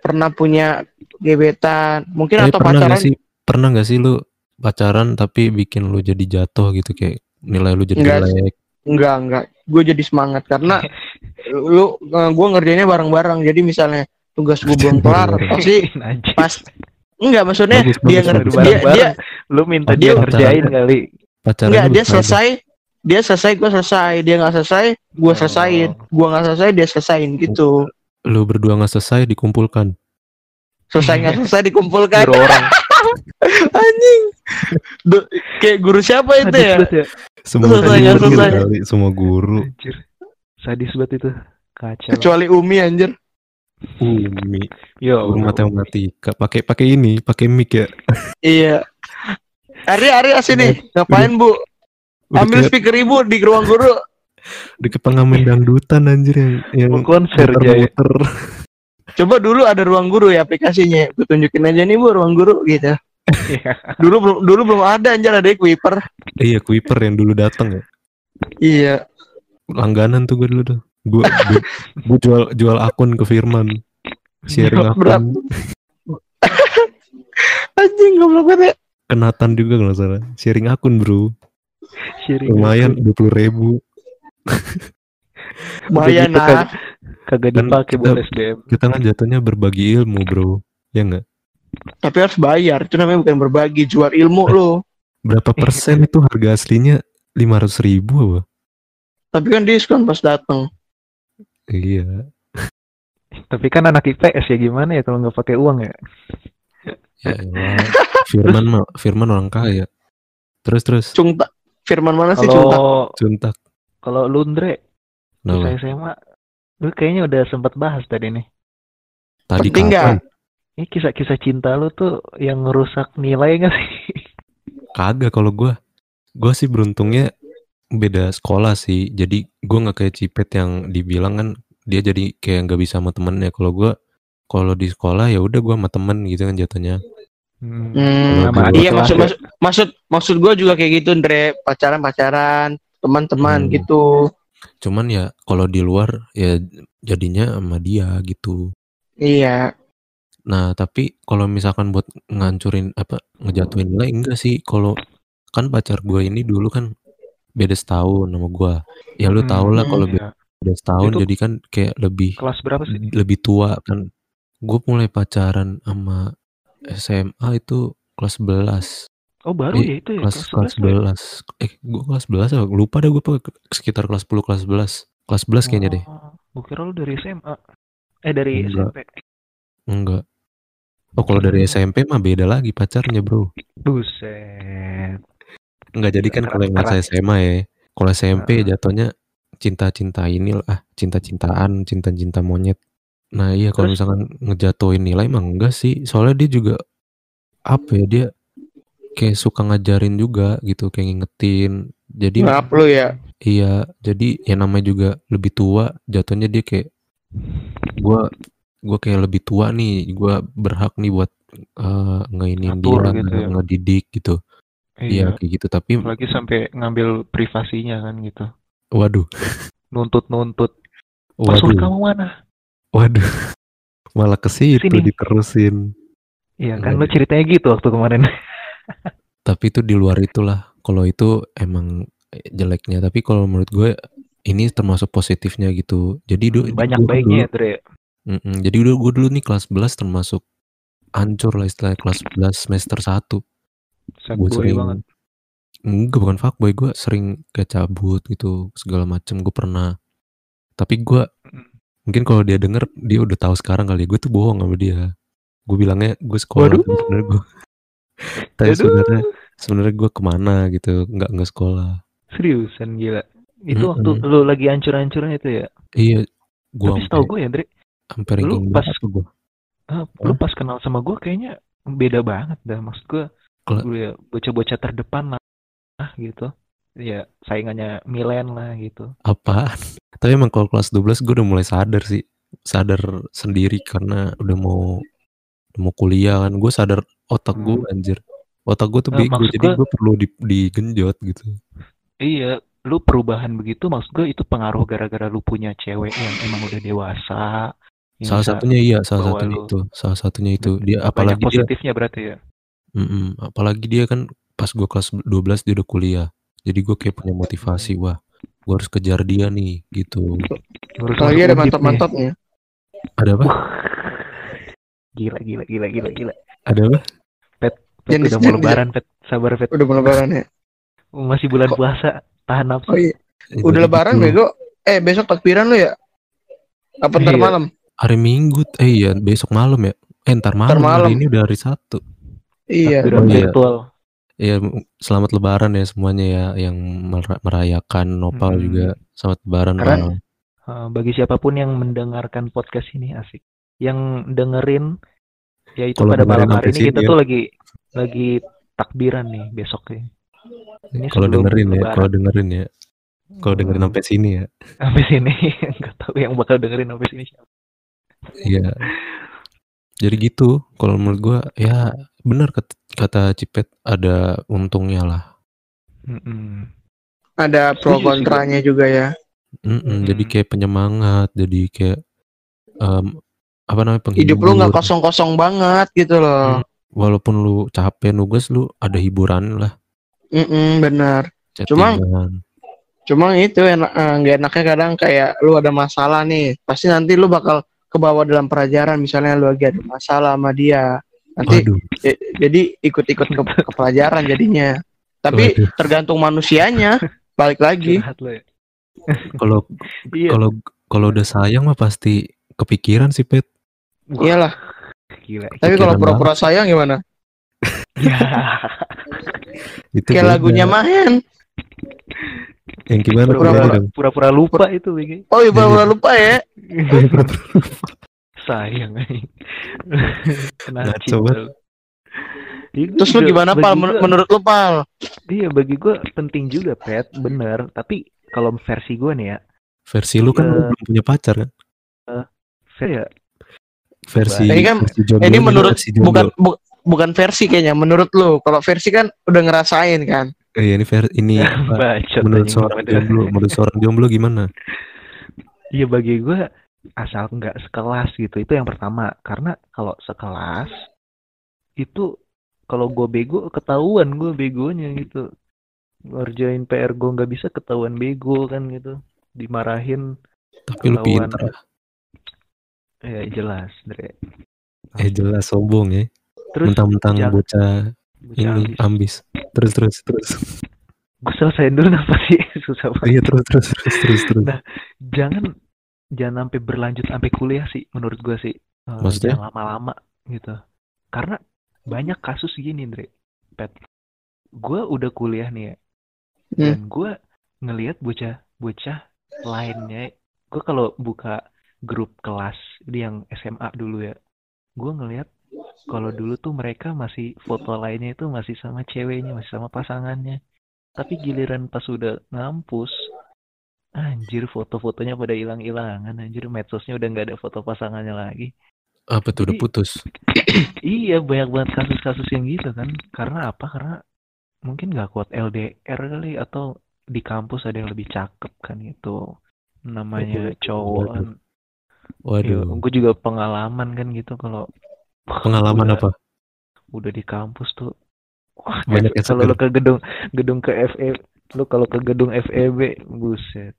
pernah punya gebetan, mungkin Tapi atau pernah pacaran gak sih pernah gak sih lu pacaran tapi bikin lu jadi jatuh gitu kayak nilai lu jadi jelek. Enggak, enggak. Gue jadi semangat karena lu gue ngerjainnya bareng-bareng. Jadi misalnya tugas gue belum kelar, pasti pas enggak maksudnya Bagus, dia bagus, nger- bagus. dia, dia. Lu minta Oh, dia dia ngerjain kali. Pacaran enggak dia selesai, dia selesai gue selesai, dia nggak selesai, gue Oh. selesaiin, gue nggak selesai dia selesaiin gitu. Lu berdua gak selesai dikumpulkan. Selesai nggak selesai dikumpulkan. Orang. Anjing. Du- kayak guru siapa itu ya? ya. Semua guru kali, semua guru. Anjir. Sadis banget itu. Kacau. Kecuali Umi anjir. Umi, Yo. guru matematika. Pakai pakai ini, pakai mic ya. Iya. Ari Ari sini. Ngapain Bu? Udah Ambil speaker Ibu di ruang guru. kayak pengamen dangdutan anjir yang yang konser Jay. muter-muter. Coba dulu ada ruang guru ya aplikasinya. Gue tunjukin aja nih Bu ruang guru gitu. Iya. Dulu belum dulu belum ada anjir ada Kuiper. Iya, Kuiper yang dulu datang ya. Iya. Langganan tuh gue dulu tuh. Gue gue, jual jual akun ke Firman. Sharing akun. Anjing goblok banget. ya. Kenatan juga kalau nggak salah. Sharing akun bro. Sharing Lumayan dua puluh ribu. Gitu kan. nah. Kagak dipakai buat kita- SDM. Kita kan jatuhnya berbagi ilmu bro. Ya nggak? Tapi harus bayar. Itu namanya bukan berbagi, jual ilmu lo. Berapa persen itu harga aslinya lima ratus ribu apa? Tapi kan diskon pas datang. Iya. Tapi kan anak IPS ya gimana ya kalau nggak pakai uang ya? Ya. Firman mah Firman orang kaya. Terus terus Cungta. Firman mana sih cungta? Kalau Cuntak. kalau Lundre Kenapa? kisah SMA, lu kayaknya udah sempat bahas tadi nih. Tadi Penting kapan? Ini kisah-kisah cinta lu tuh yang ngerusak nilai gak sih? Kagak kalau gua. Gua sih beruntungnya beda sekolah sih. Jadi gua nggak kayak Cipet yang dibilang kan dia jadi kayak nggak bisa sama temennya. Kalau gua kalau di sekolah ya udah gua sama temen gitu kan jatuhnya. Hmm, Sama iya maksud ya. maksud maksud maksud gue juga kayak gitu Andre pacaran pacaran teman-teman Hmm. gitu Cuman ya kalau di luar ya jadinya sama dia gitu. iya Nah, tapi kalau misalkan buat ngancurin apa ngejatuhin nilai enggak sih kalau kan pacar gue ini dulu kan beda setahun sama gue. Ya lu tau lah Hmm, kalau iya. beda setahun Itu- jadi kan kayak lebih kelas berapa sih? lebih tua kan. Gue mulai pacaran sama SMA itu kelas 11. Oh baru Eh, ya itu ya Kelas kelas 11 11. Eh, gue kelas 11 apa? Lupa dah gue sekitar kelas 10 kelas 11. Kelas 11 kayaknya deh. Gue kira lu dari SMA. Eh dari Enggak. SMP. Enggak. Oh, kalau dari SMP mah beda lagi pacarnya, Bro. Buset. Enggak jadi kan kalau yang masa. SMA ya. Kalau SMP jatuhnya cinta-cinta ini lah, ah, cinta-cintaan, cinta-cinta monyet. Nah, iya kalau misalkan ngejatuhin nilai emang enggak sih. Soalnya dia juga apa ya dia kayak suka ngajarin juga gitu, kayak ngingetin. Jadi maaf lu ya iya, jadi ya namanya juga lebih tua, jatuhnya dia kayak Gua gua kayak lebih tua nih, gua berhak nih buat eh ngeinin Ngatur dia, gitu ya. ngedidik gitu. Iya, Iya. kayak gitu. Tapi Apalagi sampai ngambil privasinya kan gitu. waduh, Nuntut-nuntut. Password waduh, kamu mana? waduh. Malah ke situ diterusin. Iya kan Iya. lo ceritanya gitu waktu kemarin. Tapi itu di luar itulah. Kalau itu emang jeleknya. Tapi kalau menurut gue ini termasuk positifnya gitu. Jadi du- Banyak baiknya ya, dulu- Dre. Mm-mm. Jadi udah gue dulu nih kelas 11 termasuk hancur lah istilahnya kelas 11 semester 1. Sad Gue sering banget. enggak bukan fuckboy, gue sering kayak cabut gitu segala macem gue pernah. Tapi gue Mm. mungkin kalau dia denger dia udah tahu sekarang kali ya gue tuh bohong sama dia. Gue bilangnya gue sekolah sebenarnya gue tapi sebenarnya sebenarnya gue ke mana gitu nggak nggak sekolah. Seriusan gila. Itu waktu Mm-mm. lu lagi hancur-hancurnya itu ya. Iya, gue Tapi setahu gue ya, Dre, sampai lu pas- gue? ah, lu pas kenal sama gue kayaknya beda banget dah. Maksud gue, gue ya bocah-bocah terdepan lah, ah, gitu. Ya saingannya Milen lah gitu. Apaan? Tapi emang kalau kelas 12 gue udah mulai sadar sih. Sadar sendiri karena udah mau mau kuliah kan. Gue sadar otak gue Hmm. anjir. Otak gue tuh Nah, bego. Jadi gua- gue perlu di, digenjot gitu. Iya, lu perubahan begitu maksud gue itu pengaruh gara-gara lu punya cewek yang emang udah dewasa. Salah satunya iya, salah satunya lu. itu. Salah satunya itu. Dia banyak apalagi dia positifnya berarti ya. Mm-mm. apalagi dia kan pas gue kelas 12 dia udah kuliah. Jadi gue kayak punya motivasi, wah, gue harus kejar dia nih gitu. Apalagi ada nih. mantap-mantapnya. Ada apa? Gila, gila, gila, gila, gila. Ada apa? Pet, udah mau lebaran, Pet. Sabar, Pet. Udah mau lebaran ya. Masih bulan Kok- puasa. Tahan nafsu. Oh iya. Ya, Udah jadi lebaran bego. Eh besok takbiran lu ya? Apa ntar Iya. malam? Hari Minggu, eh iya besok malam ya. Eh ntar malam, malam. hari ini udah hari Sabtu. Iya. Takbiran iya. virtual. Ya selamat lebaran ya semuanya ya yang mer- merayakan Nopal Hmm. juga selamat lebaran Keren. Pal. Uh, bagi siapa pun yang mendengarkan podcast ini asik. Yang dengerin ya itu Kalau pada malam dengerin hari ini kita tuh lagi lagi takbiran nih besok ya. Ini Kalau dengerin ya, lebaran. kalau dengerin ya. Kalau dengerin Hmm, sampai sini ya. sampai sini nggak tahu yang bakal dengerin sampai sini siapa. Iya. Jadi gitu, kalau menurut gua ya benar kata, Cipet ada untungnya lah. Mm-mm. Ada pro kontranya juga ya. Mm-mm, Jadi Mm. kayak penyemangat, jadi kayak em, apa namanya penghibur. Hidup lu nggak kosong-kosong banget gitu loh. Walaupun lu capek nugas lu ada hiburan lah. Mm-mm, benar. Cuma- Chattingan. Cuma itu enak eh, nggak enaknya kadang kayak lu ada masalah nih. Pasti nanti lu bakal kebawa dalam pelajaran misalnya lu lagi ada masalah sama dia. Nanti j- jadi ikut-ikut ke, ke pelajaran jadinya. Tapi Waduh. tergantung manusianya. Balik lagi. Ya. kalau Iya. kalau kalau udah sayang mah pasti kepikiran sih Pet. Iyalah. gila. Tapi kalau pura-pura sayang gimana? Ya. Itu Kayak lagunya Mahen. yang gimana Pura-pura- lupa itu BG. Oh iya pura-pura lupa ya. Sayang anjing. Kena Ngaco cinta banget. lu. Itu Terus lu gimana Pal? gua- Men- Menurut lu Pal? Iya bagi gue penting juga pet bener tapi kalau versi gue nih ya Versi lu kan Eh. lu belum punya pacar kan? saya Versi Ini kan- versi jomblo Ini menurut versi jomblo. bukan bu- bukan versi kayaknya. Menurut lu. Kalau versi kan udah ngerasain kan. Eh, ini ver ini bacot menurut seorang jomblo, menurut seorang jomblo gimana? Iya bagi gue asal nggak sekelas gitu itu yang pertama karena kalau sekelas itu kalau gue bego ketahuan gue begonya gitu ngerjain PR gue nggak bisa ketahuan bego kan gitu dimarahin Tapi lu pinter. Ya jelas Dre Eh jelas sombong ya. terus Mentang-mentang bocah bocah ini ambis. ambis. Terus terus terus. gue selesaiin dulu apa sih susah banget Iya terus terus terus terus terus. Nah, jangan jangan sampai berlanjut sampai kuliah sih menurut gua sih Eh, Maksudnya? jangan lama-lama gitu karena banyak kasus gini Andre pet gua udah kuliah nih ya Hmm. dan gua ngelihat bocah bocah lainnya gua kalau buka grup kelas di yang SMA dulu ya gua ngelihat kalau dulu tuh mereka masih foto lainnya itu masih sama ceweknya masih sama pasangannya tapi giliran pas udah ngampus Anjir foto-fotonya pada hilang-hilangan anjir medsosnya udah nggak ada foto pasangannya lagi. Apa tuh udah putus? Iya banyak banget kasus-kasus yang gitu kan. Karena apa? Karena mungkin nggak kuat LDR kali atau di kampus ada yang lebih cakep kan itu namanya Waduh, cowok kan. Waduh. Iya, gue juga pengalaman kan gitu kalau Pengalaman udah, apa? Udah di kampus tuh. Wah, Banyak kalau lu ke gedung gedung ke FE lu kalau ke gedung FEB buset.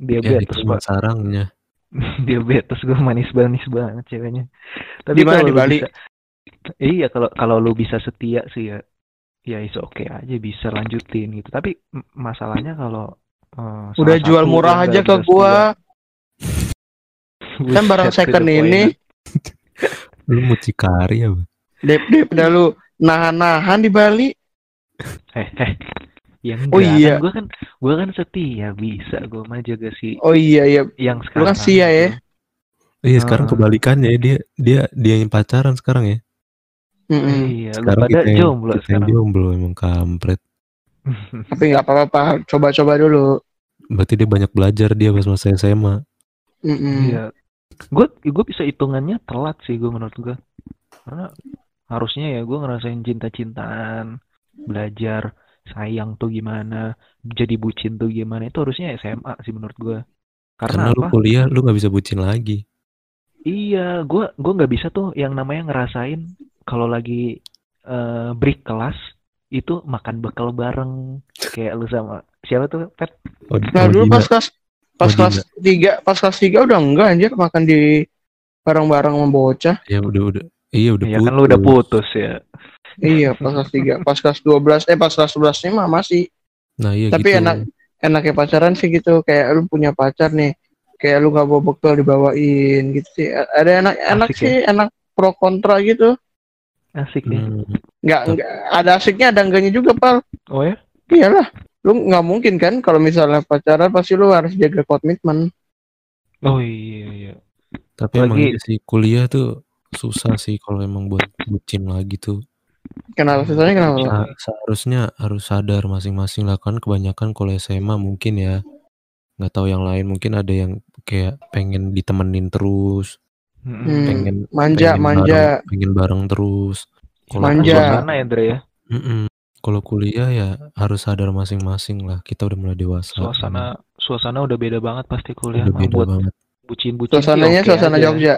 Ya Diabetes mah sarangnya. diabetes gue manis-manis banget ceweknya. Tapi Di mana, kalau di Bali? bisa- iya kalau kalau lu bisa setia sih ya, ya is oke aja bisa lanjutin gitu. Tapi masalahnya kalau eh, Udah jual murah aja ke gua. setia. Kan barang second ini. Lu mucikari ya, Bang? Dep dep dah lu nahan-nahan di Bali. Eh, eh. Ya enggak, Oh iya. kan gue kan gue kan setia bisa gue mah jaga si Oh iya iya. yang Lu sekarang. kan sia ya. gitu. Iya sekarang Ah. kebalikannya ya, dia dia dia yang pacaran sekarang ya. Mm-mm. Iya, lu Sekarang pada kita yang, jomblo kita yang sekarang. jomblo emang kampret. Tapi nggak apa-apa. Coba-coba dulu. Berarti dia banyak belajar dia pas masa SMA. Mm-mm. Iya. Gue gue bisa hitungannya telat sih gue menurut gue. Karena harusnya ya gue ngerasain cinta-cintaan, belajar sayang tuh gimana, jadi bucin tuh gimana itu harusnya SMA sih menurut gue. Karena Karena, lu apa? kuliah lu nggak bisa bucin lagi. Iya, gue gue nggak bisa tuh yang namanya ngerasain kalau lagi eh, break kelas itu makan bekal bareng kayak lu sama siapa tuh Pet? Oh, Nah dulu pas kelas pas Oh, kelas tiga pas kelas tiga udah enggak anjir makan di bareng-bareng sama bocah. ya udah udah iya udah Ya kan lu udah putus ya. Iya pas kelas tiga pas kelas 12 eh pas kelas 11 nih mah masih. Nah iya Tapi gitu. enak enaknya pacaran sih gitu kayak lu punya pacar nih kayak lu gak bawa bekal dibawain gitu sih ada enak enak Asik ya? sih enak pro kontra gitu Asik nih. Hmm, nggak nggak ada asiknya ada enggaknya juga pal Oh ya? iyalah lu nggak mungkin kan kalau misalnya pacaran pasti lu harus jaga komitmen Oh iya iya. tapi emang Lagi- iya sih kuliah tuh susah sih kalau emang buat bucin lagi tuh. kenapa susahnya kenapa? Sa- seharusnya harus sadar masing-masing lah kan kebanyakan kalau SMA mungkin ya nggak tahu yang lain mungkin ada yang kayak pengen ditemenin terus. Hmm, pengen manja pengen manja bareng, pengen bareng terus kalau Manja. Suasana ya Dre ya. Kalau kuliah ya harus sadar masing-masing lah kita udah mulai dewasa Suasana suasana udah beda banget pasti kuliah udah mah beda buat banget bucin-bucin. sih suasananya oke suasana aja. Jogja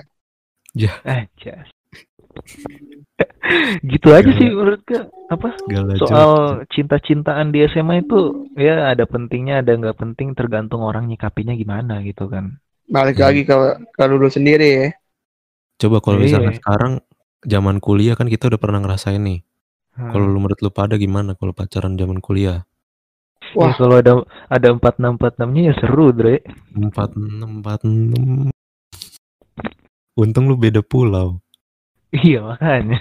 Eh, jas. gitu aja Gala. sih menurut gue apa Gala soal cinta-cintaan di SMA itu ya ada pentingnya ada nggak penting tergantung orang nyikapinya gimana gitu kan balik Hmm. lagi ke ke dulu sendiri ya coba kalau Iya. misalkan sekarang zaman kuliah kan kita udah pernah ngerasain nih Hmm. kalau lu menurut lu pada gimana kalau pacaran zaman kuliah? Ya, wah. kalau ada ada empat enam empat enamnya ya seru Dre. Empat enam empat enam. Untung lu beda pulau. Iya makanya.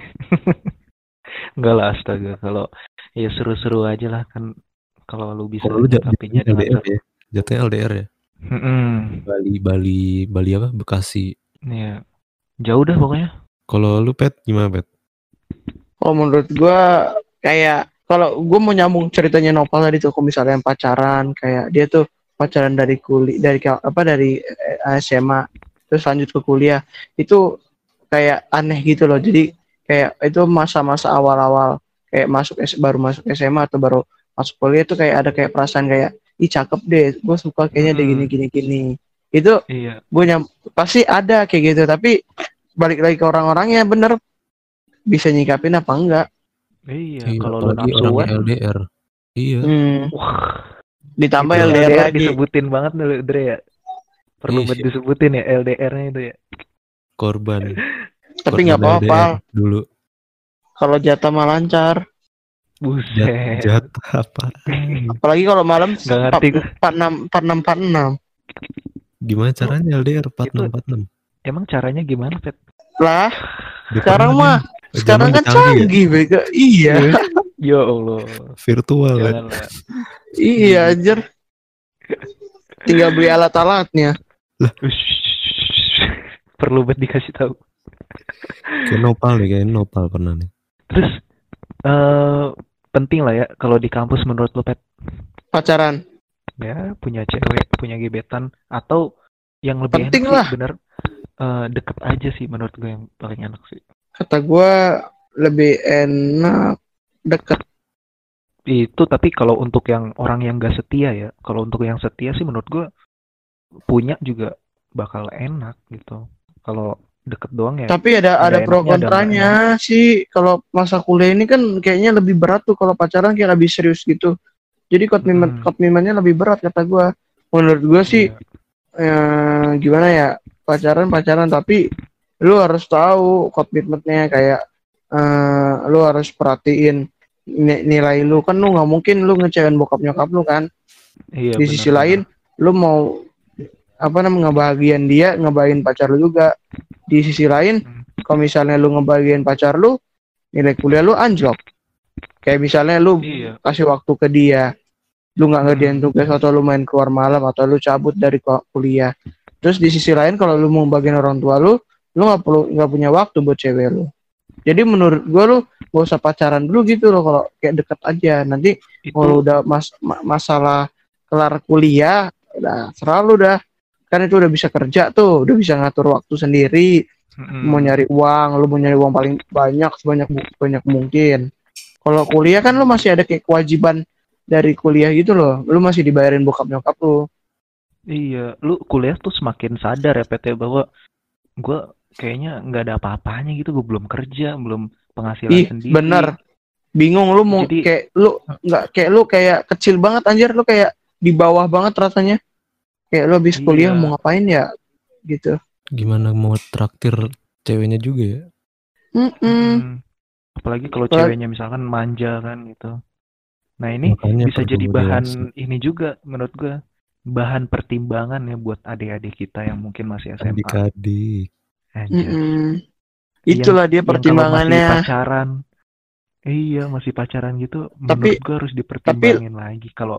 Enggak lah astaga. Kalau ya seru-seru aja lah kan. Kalau lu bisa kalau lu jatuhnya LDR ya. Jatuhnya LDR ya? Mm-mm. Bali Bali Bali apa? Bekasi. Ya jauh dah pokoknya. Kalau lu pet gimana pet kalau menurut gua kayak kalau gua mau nyambung ceritanya Nopal tadi tuh kalau misalnya yang pacaran kayak dia tuh pacaran dari kuliah dari apa dari eh, SMA terus lanjut ke kuliah itu kayak aneh gitu loh. Jadi kayak itu masa-masa awal-awal kayak masuk baru masuk SMA atau baru masuk kuliah itu kayak ada kayak perasaan kayak ih cakep deh gue suka kayaknya Hmm. gini gini gini. Itu iya. gue nyam pasti ada kayak gitu tapi balik lagi ke orang-orangnya bener bisa nyikapin apa enggak? Iya Iya, kalau lu nafsuan orangnya LDR iya. Hmm. wah. Ditambah Itu LDR lagi. disebutin banget dulu Dre ya. Perlu Iya. buat disebutin ya LDR-nya itu ya. Korban. Tapi nggak apa-apa. LDR dulu. Kalau jatah mah lancar. Jat, buset jatah apa? Apalagi kalau malam Nggak ngerti empat enam empat enam empat enam. Gimana caranya LDR 4646 emang caranya gimana Pet? lah sekarang mah. Sekarang kan canggih ya? bega iya. Ya Allah. Virtual janganlah iya anjir. Tinggal beli alat-alatnya. Perlu buat dikasih tahu. Kayak nopal nih kayak nopal pernah nih. Terus eh penting lah ya kalau di kampus menurut lo Pet. Pacaran. Ya punya cewek punya gebetan atau yang lebih Penting enak lah. sih bener eh, deket aja sih menurut gue yang paling enak sih Kata gue lebih enak deket. itu tapi kalau untuk yang orang yang gak setia ya kalau untuk yang setia sih menurut gue punya juga bakal enak gitu kalau deket doang ya Tapi ada ada pro kontranya sih. Kalau masa kuliah ini kan kayaknya lebih berat tuh kalau pacaran kayak lebih serius gitu. Jadi komitmen Hmm. komitmennya lebih berat kata gue. Menurut gue sih Iya. eh, gimana ya pacaran pacaran tapi lu harus tahu komitmennya kayak eh, lu harus perhatiin ni- nilai lu. Kan lu nggak mungkin lu ngecewain bokap nyokap lu kan. Iya, di benar, sisi lain lu mau apa namanya ngebahagiain dia ngebahagiain pacar lu juga. Di sisi lain Hmm. kalau misalnya lu ngebahagiain pacar lu nilai kuliah lu anjlok. Kayak misalnya lu iya. kasih waktu ke dia lu nggak ngerjain Hmm. tugas atau lu main keluar malam atau lu cabut dari ku- kuliah. Terus di sisi lain kalau lu mau bagian orang tua lu lu nggak perlu nggak punya waktu buat cewek lu. Jadi menurut gua lu gak usah pacaran dulu gitu loh kalau kayak deket aja. Nanti itu kalau udah mas ma- masalah kelar kuliah udah selalu dah. Kan itu udah bisa kerja tuh udah bisa ngatur waktu sendiri. Mm-mm. mau nyari uang lu mau nyari uang paling banyak sebanyak banyak mungkin. Kalau kuliah kan lu masih ada kayak kewajiban dari kuliah gitu loh. Lu masih dibayarin bokap nyokap lu. Iya, lu kuliah tuh semakin sadar ya PT bahwa gue kayaknya nggak ada apa-apanya gitu, gue belum kerja, belum penghasilan ih sendiri. bener bingung lu mau Jadi- kayak lu nggak kayak lu kayak kecil banget anjir lu kayak di bawah banget rasanya kayak lu habis kuliah Iya. mau ngapain ya gitu Gimana mau traktir ceweknya juga ya? Mm-mm. Mm. Apalagi kalau Apalagi- ceweknya misalkan manja kan gitu. Nah ini Makanya bisa jadi bahan dewasa. ini juga menurut gue bahan pertimbangan ya buat adik-adik kita yang mungkin masih SMA. adik-adik. Anjir. Mm-mm. itulah dia Yang kalau pertimbangannya masih pacaran. Iya, masih pacaran gitu. Tapi- menurut gue harus dipertimbangin lagi kalau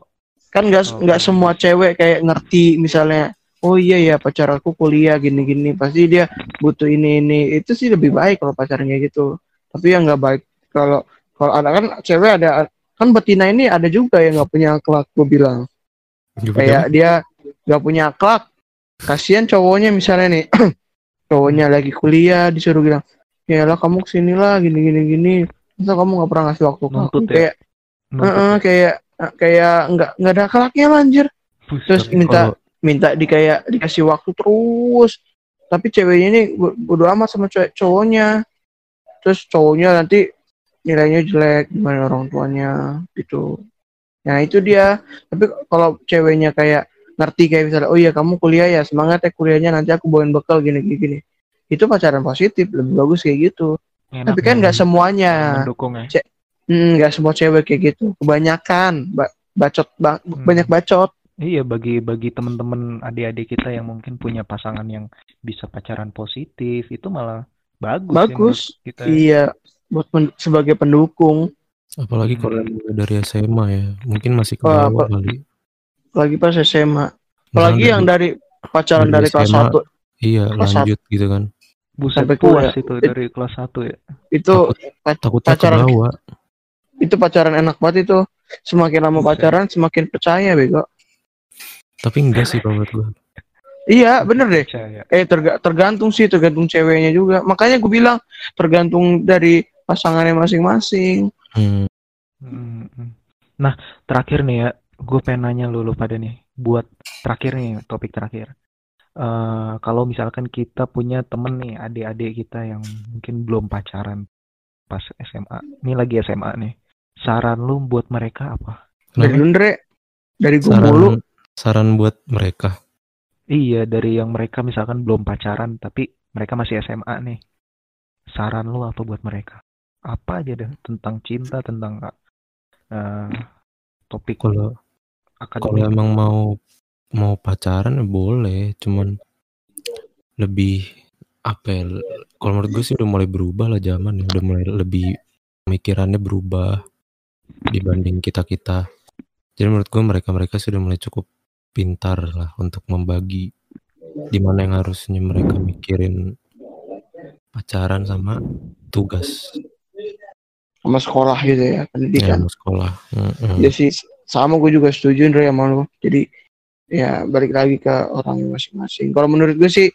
kan nggak Oh, nggak bagus. semua cewek kayak ngerti misalnya oh iya ya pacar aku kuliah gini gini pasti dia butuh ini ini itu sih lebih baik kalau pacarnya gitu tapi yang nggak baik kalau kalau ada kan cewek ada kan betina ini ada juga yang nggak punya akhlak gue bilang kayak dia nggak punya akhlak kasihan cowoknya misalnya nih cowoknya lagi kuliah disuruh bilang ya lah kamu ke sini lah gini gini gini masa kamu nggak pernah ngasih waktu ke aku?" Nuntut ya? kayak nuntut "Heeh, ya. kayak kayak nggak nggak ada akhlaknya lah, anjir terus minta kalau- minta di kayak dikasih waktu terus tapi ceweknya ini bo- bodo amat sama cowok cowoknya terus cowoknya nanti nilainya jelek gimana orang tuanya gitu nah itu dia tapi kalau ceweknya kayak ngerti kayak misalnya oh iya kamu kuliah ya semangat ya kuliahnya nanti aku bawain bekal gini gini gini itu pacaran positif lebih bagus kayak gitu Enak tapi kan nggak banget. semuanya mendukung ya. Hmm, nggak semua cewek kayak gitu kebanyakan ba- bacot ba- Hmm. banyak bacot Iya bagi bagi teman-teman adik-adik kita yang mungkin punya pasangan yang bisa pacaran positif itu malah bagus. ya bagus kita. iya buat pen- sebagai pendukung apalagi kalau Hmm. mulai dari SMA ya, mungkin masih ke Wah, bawah kali. Lagi pas SMA Misalnya apalagi yang dari pacaran dari dari kelas SMA. 1 iya kelas lanjut gitu kan. Buset Sampai puas kuliah. itu It- dari kelas 1 ya. itu Takut- ke pacaran bawah. itu pacaran enak banget itu semakin lama Buset. pacaran semakin percaya bego Tapi enggak sih kalau menurut gua. iya bener deh Percaya. eh terga- tergantung sih tergantung ceweknya juga makanya gue bilang tergantung dari pasangannya masing-masing Hmm. Mm, mm. Nah terakhir nih ya, gue pengen nanya lu, lu pada nih, buat terakhir nih topik terakhir. Eh kalau misalkan kita punya temen nih, adik-adik kita yang mungkin belum pacaran pas SMA, ini lagi SMA nih, saran lu buat mereka apa? dari Kenapa? lu Ndre dari gue Saran mulu saran buat mereka. Iya, dari yang mereka misalkan belum pacaran, tapi mereka masih SMA nih. Saran lu apa buat mereka? Apa aja deh tentang cinta, tentang eh, topik Kalau kalau emang mau mau pacaran ya boleh, cuman lebih apa ya? Kalau menurut gue sih udah mulai berubah lah zaman ya, udah mulai lebih pemikirannya berubah dibanding kita kita. Jadi menurut gue mereka-mereka sudah mulai cukup pintar lah untuk membagi di mana yang harusnya mereka mikirin pacaran sama tugas sama sekolah gitu ya ya pendidikan mau sekolah. Mm-mm. Jadi sih sama gue juga setuju Andre sama lu jadi ya balik lagi ke orangnya masing-masing kalau menurut gue sih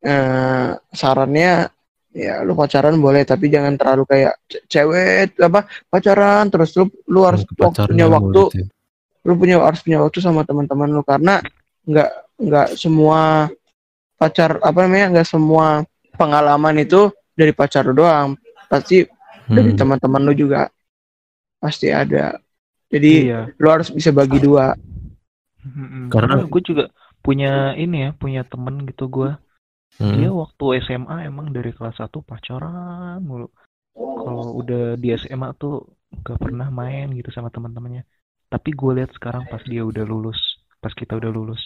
eh, sarannya ya lu pacaran boleh tapi jangan terlalu kayak ce- cewek apa pacaran terus lu lu harus Pacaran punya waktu gitu ya. lu punya harus punya waktu sama teman-teman lu karena nggak nggak semua pacar apa namanya nggak semua pengalaman itu dari pacar lu doang pasti dari Hmm. teman-teman lu juga pasti ada jadi Iya. lu harus bisa bagi dua. Karena- gue juga punya ini ya, punya temen gitu gue. Hmm. Dia waktu SMA emang dari kelas 1 pacaran mulu. Kalau udah di SMA tuh gak pernah main gitu sama teman-temannya. Tapi gue lihat sekarang pas dia udah lulus, pas kita udah lulus,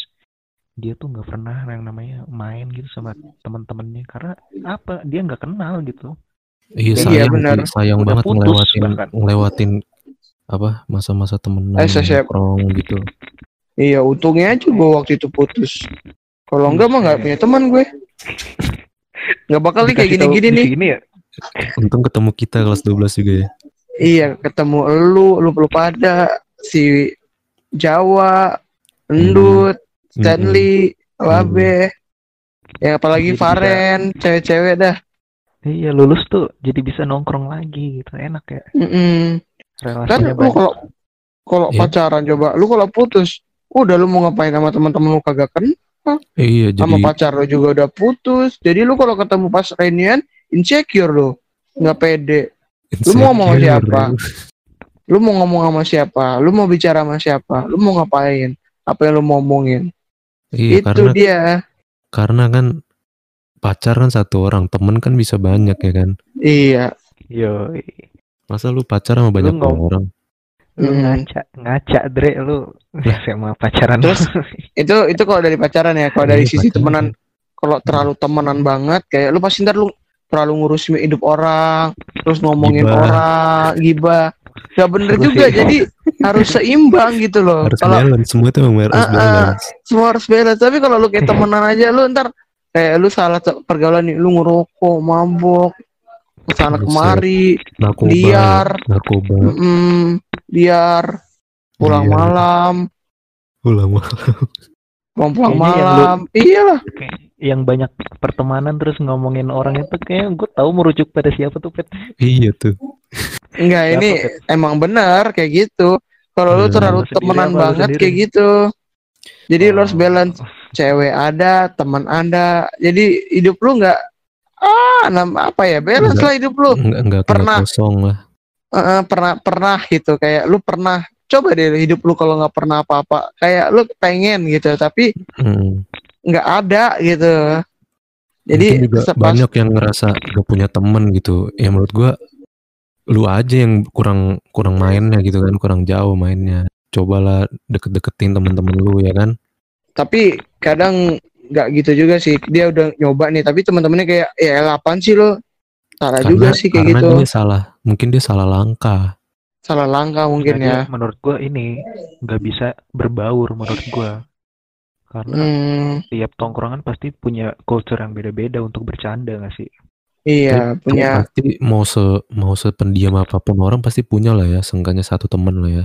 dia tuh nggak pernah yang namanya main gitu sama teman-temannya karena apa? Dia nggak kenal gitu. Iya Iya, sayang, benar. sih, sayang Udah banget putus ngelewatin bahkan. ngelewatin apa masa-masa temenan Eh, nongkrong gitu. iya untungnya aja gue waktu itu putus kalau enggak mah nggak punya teman gue nggak bakal nih kayak gini-gini nih sini ya. Untung ketemu kita kelas 12 juga ya. Iya, ketemu lu, lu lu pada si Jawa, Endut, Stanley, Wabe, ya apalagi Jadi bisa- Faren, cewek-cewek dah. Iya lulus tuh jadi bisa nongkrong lagi gitu enak ya Mm-mm. Kan relasinya lu banyak. kalau kalau Iya. pacaran coba, lu kalau putus, udah lu mau ngapain sama teman-teman lu kagak kan? Iya Sama jadi pacar lu juga udah putus. Jadi lu kalau ketemu pas reunian insecure lu, nggak pede. lu mau ngomong sama insecure, siapa? Lu mau ngomong sama siapa? Lu mau bicara sama siapa? Lu mau ngapain? Apa yang lu mau omongin? Iya Itu karena dia. karena kan pacar kan satu orang, temen kan bisa banyak ya kan. Iya. Yo, Masa lu pacar sama banyak ngom- orang? lu Hmm. ngaca ngaca dre lu Lah. SMA pacaran Terus, itu itu kalau dari pacaran ya kalau dari Iya, sisi pacaran. temenan kalau terlalu temenan banget kayak lu pasti ntar lu terlalu ngurusin hidup orang terus ngomongin Gibah. orang gibah gak bener Terus juga sih. jadi harus seimbang gitu loh Harus kalau balance, semua itu memang harus ah. balance. semua harus balance tapi kalau lu kayak temenan aja lu ntar kayak lu salah pergaulan nih lu ngerokok mabok ke sana kemari Narkoba, liar. narkoba, mm, liar pulang Liar. malam pulang pulang Kayaknya yang lu- malam iyalah yang banyak pertemanan terus ngomongin orang itu kayak gue tahu merujuk pada siapa tuh pet iya tuh. Enggak, Siapa, ini Pet? emang benar kayak gitu. Kalau lu Hmm. terlalu Lu sendiri temenan apa lu banget kayak gitu. Jadi lu harus Oh. balance. Cewek ada, teman ada. Jadi hidup lu nggak ah nam- apa ya balance lah hidup lu. Enggak enggak enggak Pernah. kosong lah. Eh, pernah pernah gitu kayak lu pernah coba deh hidup lu kalau nggak pernah apa-apa kayak lu pengen gitu tapi Hmm. nggak ada gitu. Jadi Mungkin juga sepas- banyak yang ngerasa gak punya temen gitu. Ya menurut gua lu aja yang kurang kurang mainnya gitu kan, kurang jauh mainnya. Cobalah deket-deketin temen-temen lu ya kan. tapi kadang nggak gitu juga sih. Dia udah nyoba nih tapi teman-temannya kayak ya apaan sih lo? Salah juga sih kayak karena gitu. dia salah, mungkin dia salah langkah. salah langkah mungkin ya. Jadi menurut gue ini nggak bisa berbaur menurut gue karena hmm, tiap tongkrongan pasti punya culture yang beda-beda untuk bercanda nggak sih? Iya Tapi punya pasti mau se mau sependiam apa pun orang pasti punya lah ya, seenggaknya satu temen lah ya.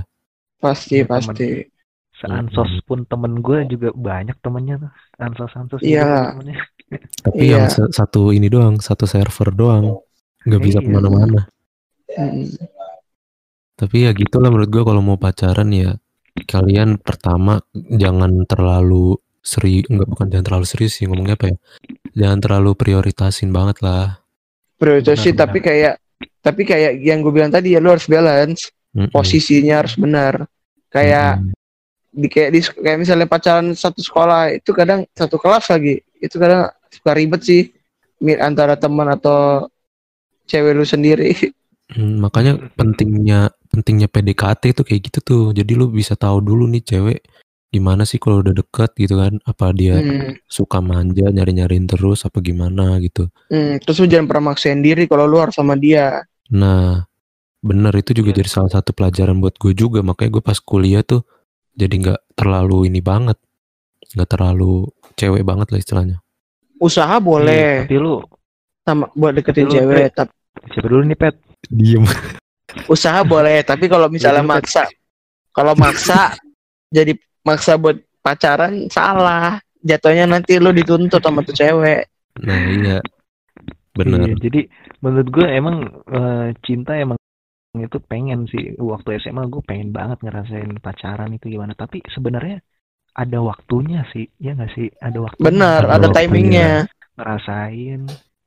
pasti teman. pasti seansos pun temen gue juga banyak temennya tuh ansos ansos Iya. temennya Tapi Iya. yang satu ini doang, satu server doang, nggak bisa Iya. ke mana-mana. Hmm, Tapi ya gitulah menurut gua kalau mau pacaran ya kalian pertama jangan terlalu seri enggak bukan jangan terlalu serius sih ngomongnya apa ya jangan terlalu prioritasin banget lah prioritas sih Benar, tapi kayak tapi kayak yang gue bilang tadi ya lu harus balance Mm-mm. posisinya harus benar kayak Mm-mm. Di kayak di kayak misalnya pacaran satu sekolah itu kadang satu kelas lagi. Itu kadang suka ribet sih antara teman atau cewek lu sendiri. Mm, makanya pentingnya pentingnya PDKT itu kayak gitu tuh. Jadi lu bisa tahu dulu nih cewek gimana sih kalau udah deket gitu kan. Apa dia Hmm, suka manja nyari nyariin terus apa gimana gitu. Hmm, terus lu jangan pernah maksain diri kalau lu harus sama dia. Nah, bener. Itu juga Iya. jadi salah satu pelajaran buat gue juga. Makanya gue pas kuliah tuh jadi nggak terlalu ini banget, nggak terlalu cewek banget lah istilahnya. usaha Iya, boleh tapi lu sama buat deketin Tapi lu, cewek tapi siapa dulu nih pet Diem. usaha boleh tapi kalau misalnya Iya, maksa kalau maksa jadi maksa buat pacaran salah jatuhnya nanti lu dituntut sama tuh cewek Nah, iya. Bener. Iya, jadi menurut gue emang eh, cinta emang itu pengen sih. Waktu SMA gue pengen banget ngerasain pacaran itu gimana. Tapi sebenarnya ada waktunya sih ya nggak sih? Ada waktu bener Ada timingnya. Ngerasain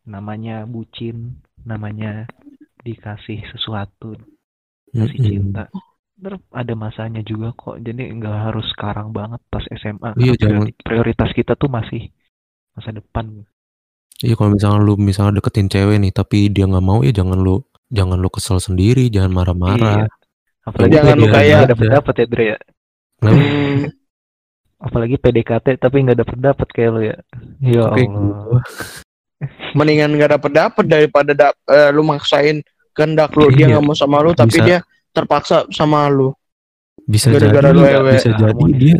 namanya bucin namanya dikasih sesuatu kasih Mm-mm. cinta. Ntar ada masanya juga kok. Jadi nggak harus sekarang banget pas SMA Iya, karena jangan- priori- prioritas kita tuh masih masa depan. Iya kalau misalnya lu misalnya deketin cewek nih tapi dia nggak mau ya jangan lu jangan lu kesel sendiri, jangan marah-marah. Iya. apalagi Jangan lu kayak- nggak dapet dapet ya Dre ya? Hmm, apalagi PDKT tapi nggak dapet dapet kayak lo ya ya Allah gitu. mendingan nggak dapet dapet daripada dap- eh, lu maksain kehendak lu dia Iya. nggak mau sama lu tapi Bisa. dia terpaksa sama lu Bisa Gara-gara jadi lu dia- ewe. bisa jadi dia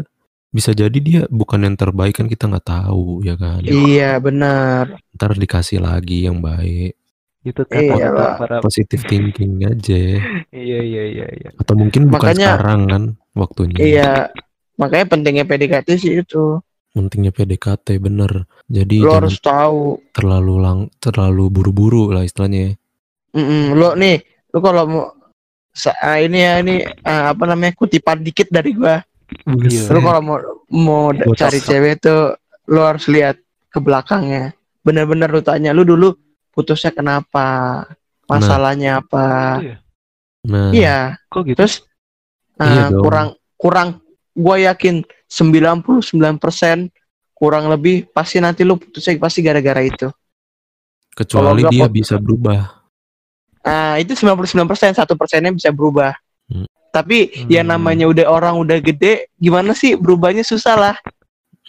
bisa jadi dia bukan yang terbaik kan kita nggak tahu ya kan. iya benar Ntar dikasih lagi yang baik. Itu Iya kata lah. para Positive thinking aja. iya iya iya iya Atau mungkin bukan Makanya- sekarang kan waktunya. iya makanya pentingnya PDKT sih itu Pentingnya PDKT bener. Jadi jangan harus tahu terlalu lang terlalu buru-buru lah istilahnya. Mm-mm, lu nih lu kalau mau sa- ah, ini ya ini ah, apa namanya kutipan dikit dari gua Iya. lu kalau mau mau Gua cari cewek tuh lu harus lihat ke belakangnya bener-bener lu tanya lu dulu putusnya kenapa masalahnya apa Gitu ya? Nah, iya kok gitu terus Iya dong. kurang kurang gua yakin 99% kurang lebih pasti nanti lu putusnya pasti gara-gara itu kecuali dia pot- bisa berubah. Ah, itu 99%, satu persennya bisa berubah. Hmm. Tapi ya Hmm. namanya udah orang udah gede, gimana sih berubahnya susah lah.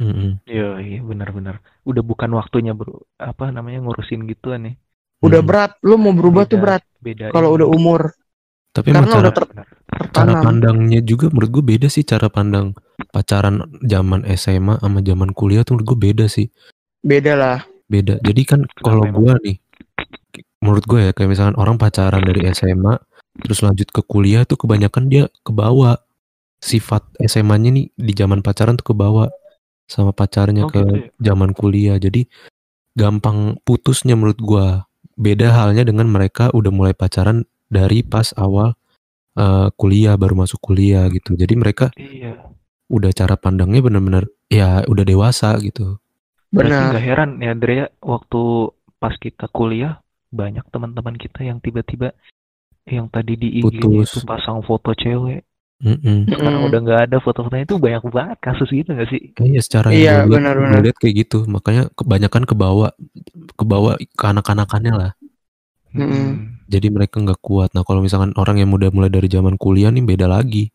Mm-mm. iya iya benar-benar udah bukan waktunya bro apa namanya ngurusin gituan nih Udah Hmm. berat, lu mau berubah tuh Beda. berat beda kalau udah umur Tapi Karena cara, udah ter- cara pandangnya juga menurut gue beda sih cara pandang pacaran zaman SMA sama zaman kuliah tuh menurut gue beda sih. Beda lah. Beda. Jadi kan kalau gue nih menurut gue ya kayak misalkan orang pacaran dari SMA terus lanjut ke kuliah tuh kebanyakan dia kebawa sifat SMA-nya nih di zaman pacaran tuh kebawa sama pacarnya Oh, ke gitu ya? zaman kuliah. Jadi gampang putusnya menurut gua. Beda halnya dengan mereka udah mulai pacaran dari pas awal eh, kuliah baru masuk kuliah gitu. Jadi mereka iya udah cara pandangnya bener-bener ya udah dewasa gitu. berarti Benar. nggak heran ya Dre ya, waktu pas kita kuliah banyak teman-teman kita yang tiba-tiba yang tadi di Putus. itu pasang foto cewek Mm-mm. sekarang Mm. udah nggak ada foto-fotonya itu banyak banget kasus gitu nggak sih Iya secara Iya, yang benar-benar. gue lihat kayak gitu. Makanya kebanyakan kebawa kebawa ke anak-anakannya lah. Mm-mm. Hmm. Jadi mereka nggak kuat. Nah kalau misalkan orang yang muda mulai dari zaman kuliah nih beda lagi.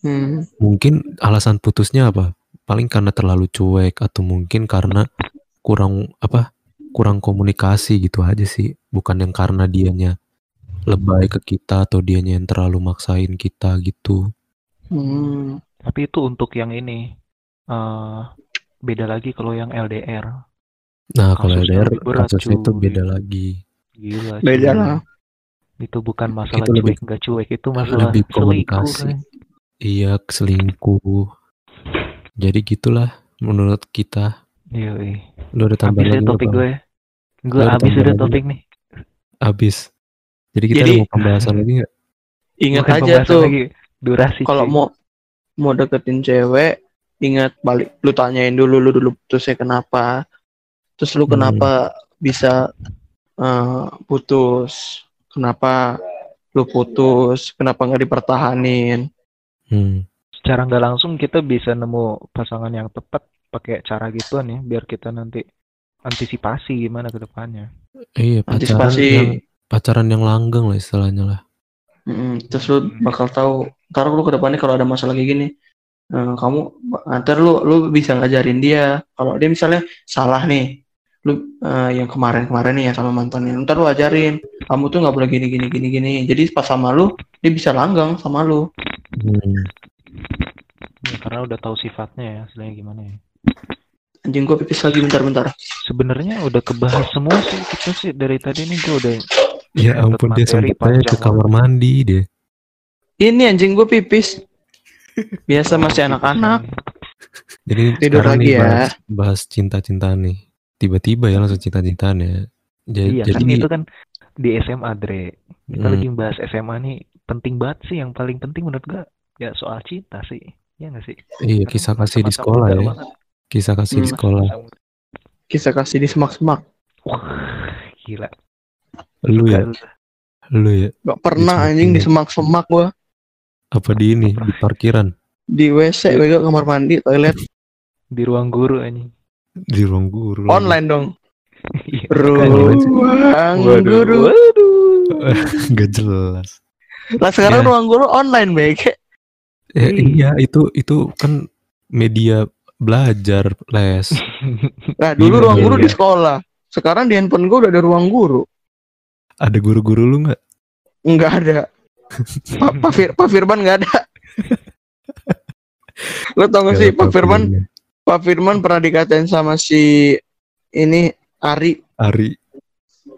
Hmm. Mungkin alasan putusnya apa? Paling karena terlalu cuek atau mungkin karena kurang apa? Kurang komunikasi gitu aja sih. Bukan yang karena dianya lebay ke kita atau dianya yang terlalu maksain kita gitu. Hmm. tapi itu untuk yang ini eh beda lagi kalau yang LDR Nah kalau LDR lebih berat, kasusnya itu beda lagi. gila Beda lah. itu bukan masalah Itu lebih- cuek nggak cuek itu masalah lebih selingkuh komunikasi. kan. Iya selingkuh. Jadi gitulah menurut kita. iya iya. Lu ada tambahan habis lagi topik apa? gue ya gue habis tambahan udah topik nih Habis. Jadi kita Jadi- ada mau pembahasan lagi nggak? Ingat Bukan aja tuh lagi durasi kalau mau mau deketin cewek, ingat balik lu tanyain dulu lu dulu putusnya kenapa. Terus lu Hmm. kenapa bisa eh, putus? Kenapa lu putus? Kenapa nggak dipertahanin? Hmm. secara nggak langsung kita bisa nemu pasangan yang tepat pakai cara gituan ya biar kita nanti antisipasi gimana ke depannya Iya Antisipasi. yang pacaran yang langgeng lah istilahnya lah. Mm, terus lu bakal tahu ntar lu ke depannya kalau ada masalah kayak gini eh, kamu ntar lu lu bisa ngajarin dia. Kalau dia misalnya salah nih lu eh, yang kemarin-kemarin nih ya sama mantannya ntar lu ajarin kamu tuh nggak boleh gini gini gini gini. Jadi pas sama lu dia bisa langgang sama lu. Hmm. Ya, karena udah tahu sifatnya ya istilahnya gimana ya. Anjing gua pipis lagi bentar-bentar. Sebenarnya udah kebahas semua sih kita sih dari tadi nih gue udah Ya ampun dia sempet aja ke kamar mandi deh. Ini anjing gue pipis. Biasa masih anak-anak. Jadi Tidur lagi nih ya. bahas, bahas cinta-cintaan nih. Tiba-tiba ya langsung cinta-cintaan ya. Ja- Iya Jadi, kan itu kan di SMA Dre. Kita Hmm. lagi bahas SMA nih penting banget sih yang paling penting menurut gua ya soal cinta sih. Ya nggak sih? iya kisah kasih di sekolah ya. banget. Kisah kasih di Hmm. sekolah. Kisah kasih di semak-semak. Wah, gila. Lu ya, lu ya. Gak pernah Di anjing di semak-semak. gue. Apa di ini di parkiran Di WC, bego kamar mandi, toilet. di ruang guru anjing. di ruang guru. Online dong. Iya. Ruang Waduh, guru. waduh. Gak jelas. Lah sekarang Ya. ruang guru online, bego. Ya, Iya. itu itu kan media belajar les. Nah, dulu Iya, ruang guru iya. di sekolah. Sekarang di handphone gue udah ada ruang guru. Ada guru-guru lu nggak? Enggak ada. Pak Pak Fir- Pak Firman enggak ada. Lo tau gak sih Gak Pak Firman? iya. Pak Firman pernah dikatain sama si ini Ari Ari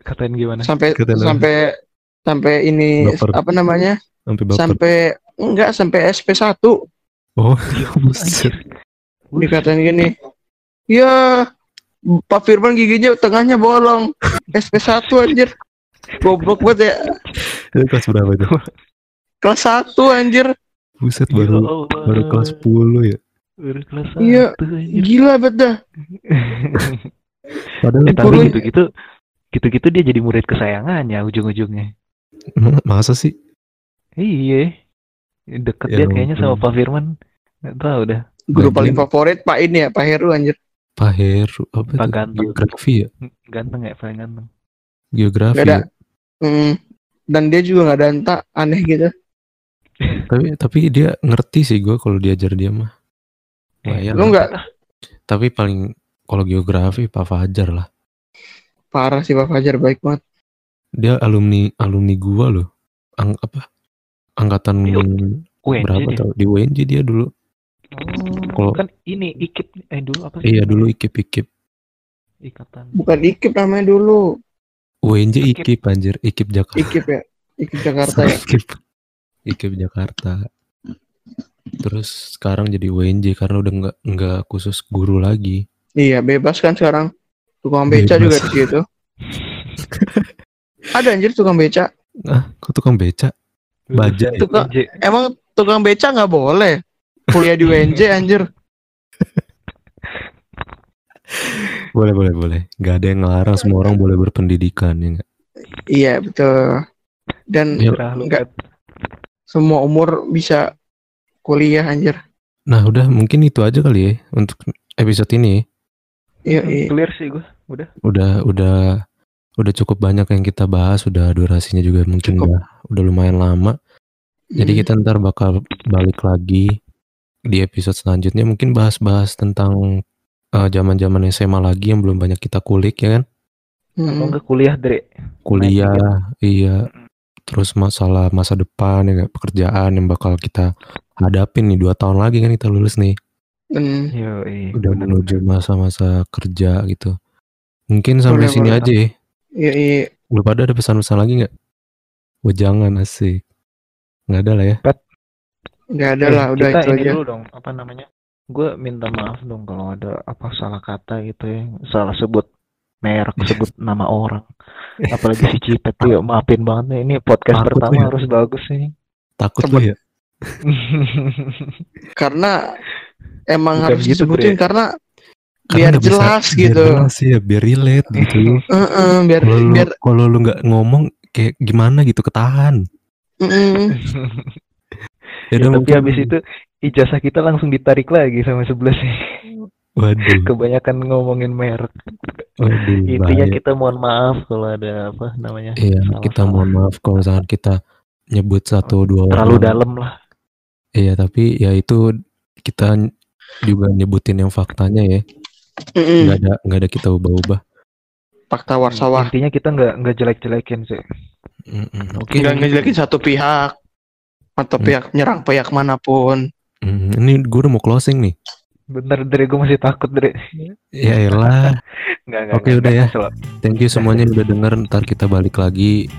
Katain gimana? sampai Katain apa? sampai sampai ini Baper. apa namanya? sampai baper. Sampai enggak sampai SP1 Oh, buset. dikatain gini. Ya Pak Firman giginya tengahnya bolong. SP1 anjir. Goblok banget ya. Itu kelas berapa itu? Kelas 1 anjir. Buset Ya baru Allah. baru kelas 10 ya. Baru kelas Iya. satu, anjir. Gila banget dah. Padahal eh tapi gitu-gitu gitu-gitu dia jadi murid kesayangannya ujung-ujungnya. Ma- masa sih? Iya. Deket Ya dia kayaknya sama. Pak Firman. Nggak tahu dah. Guru paling favorit Pak ini ya, Pak Heru anjir. Pak Heru apa Pak itu? Ganteng. Geografi ya? Ganteng ya, paling ganteng. Geografi. Gak ada. ya? Hmm. Dan dia juga nggak danta, aneh gitu. Tapi tapi dia ngerti sih gue kalau diajar dia mah. Eh, Lu nggak Tapi paling kalau geografi Pak Fajar lah. parah sih Pak Fajar baik banget. Dia alumni alumni gua loh. Ang apa? Angkatan UNJ berapa dia. tau? Di UNJ dia dulu. Oh, Kalau- kan ini IKIP eh dulu apa sih? Iya dulu ikip-ikip. ikatan. Bukan IKIP namanya dulu. UNJ Ikip. ikip anjir. Ikip Jakarta. IKIP ya. IKIP Jakarta ya. Ikip. Ikip Jakarta. Terus sekarang jadi UNJ karena udah nggak nggak khusus guru lagi. Iya, bebas kan sekarang. Tukang beca Bebas. juga di situ. Ada anjir tukang beca. Ah, kok tukang beca? Baja ya? Tukang UNJ. emang tukang beca nggak boleh kuliah di UNJ anjir. Boleh boleh boleh. Gak ada yang ngelarang semua orang boleh berpendidikan ya nggak? Iya, betul. Dan Iya. Lu, Nggak. Semua umur bisa kuliah anjir. Nah udah mungkin itu aja kali ya untuk episode ini. Iya, iya. Clear sih gua. Udah. Udah udah udah cukup banyak yang kita bahas. Udah durasinya juga mungkin Cukup. udah udah lumayan lama. Jadi Hmm. kita ntar bakal balik lagi di episode selanjutnya mungkin bahas-bahas tentang eh, zaman-zaman SMA lagi yang belum banyak kita kulik ya kan. Hmm. Atau enggak kuliah, Dre. Kuliah, iya. Terus masalah masa depan ya pekerjaan yang bakal kita hadapin nih dua tahun lagi kan kita lulus nih. Hmm. Udah menuju masa-masa kerja gitu. Mungkin sampai Boleh, sini boleh. aja ya. Iya, iya. Lu pada ada pesan-pesan lagi nggak? Wejangan asik. Nggak ada lah ya. Nggak ada lah, udah Eh, kita itu ini aja. dulu dong, apa namanya? Gue minta maaf dong kalau ada apa salah kata gitu ya, salah sebut merek, sebut nama orang. Apalagi si Cipet tuh ya, maafin banget nih. Ini podcast Takut pertama ya. harus bagus nih. Takut Sebut. lu ya. Karena emang Bukan harus gitu, disebutin Bre. karena Karena biar bisa- jelas biar gitu. jelas ya, biar relate gitu. Heeh, biar Kalau lu, biar kalau lu nggak ngomong kayak gimana gitu ketahan. mm, Ya, Ya, udah tapi mungkin- habis itu ijazah kita langsung ditarik lagi sama sebelah sih. Waduh, Kebanyakan ngomongin merek. waduh. Intinya bahaya. kita mohon maaf kalau ada apa namanya. Iya, salah-salah. kita mohon maaf kalau misalkan kita nyebut satu dua orang. terlalu dalam lah. Iya, tapi ya itu kita juga nyebutin yang faktanya ya. mm, Nggak ada nggak ada kita ubah-ubah. fakta warsawah. Intinya kita nggak nggak jelek-jelekin sih. Mm-mm. Oke. Nggak ngejelekin satu pihak atau Hmm. pihak nyerang pihak mana pun. Mm, ini gue udah mau closing nih. Bener, Dre, gue masih takut, Dre. Ya elah. Oke, udah ya. Thank you semuanya yang udah denger. Ntar kita balik lagi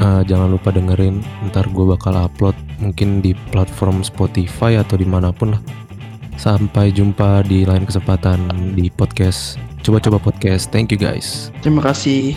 Eh, jangan lupa dengerin. Ntar gue bakal upload mungkin di platform Spotify atau di mana pun lah. Sampai jumpa di lain kesempatan di podcast. Coba-coba podcast. Thank you guys. Terima kasih.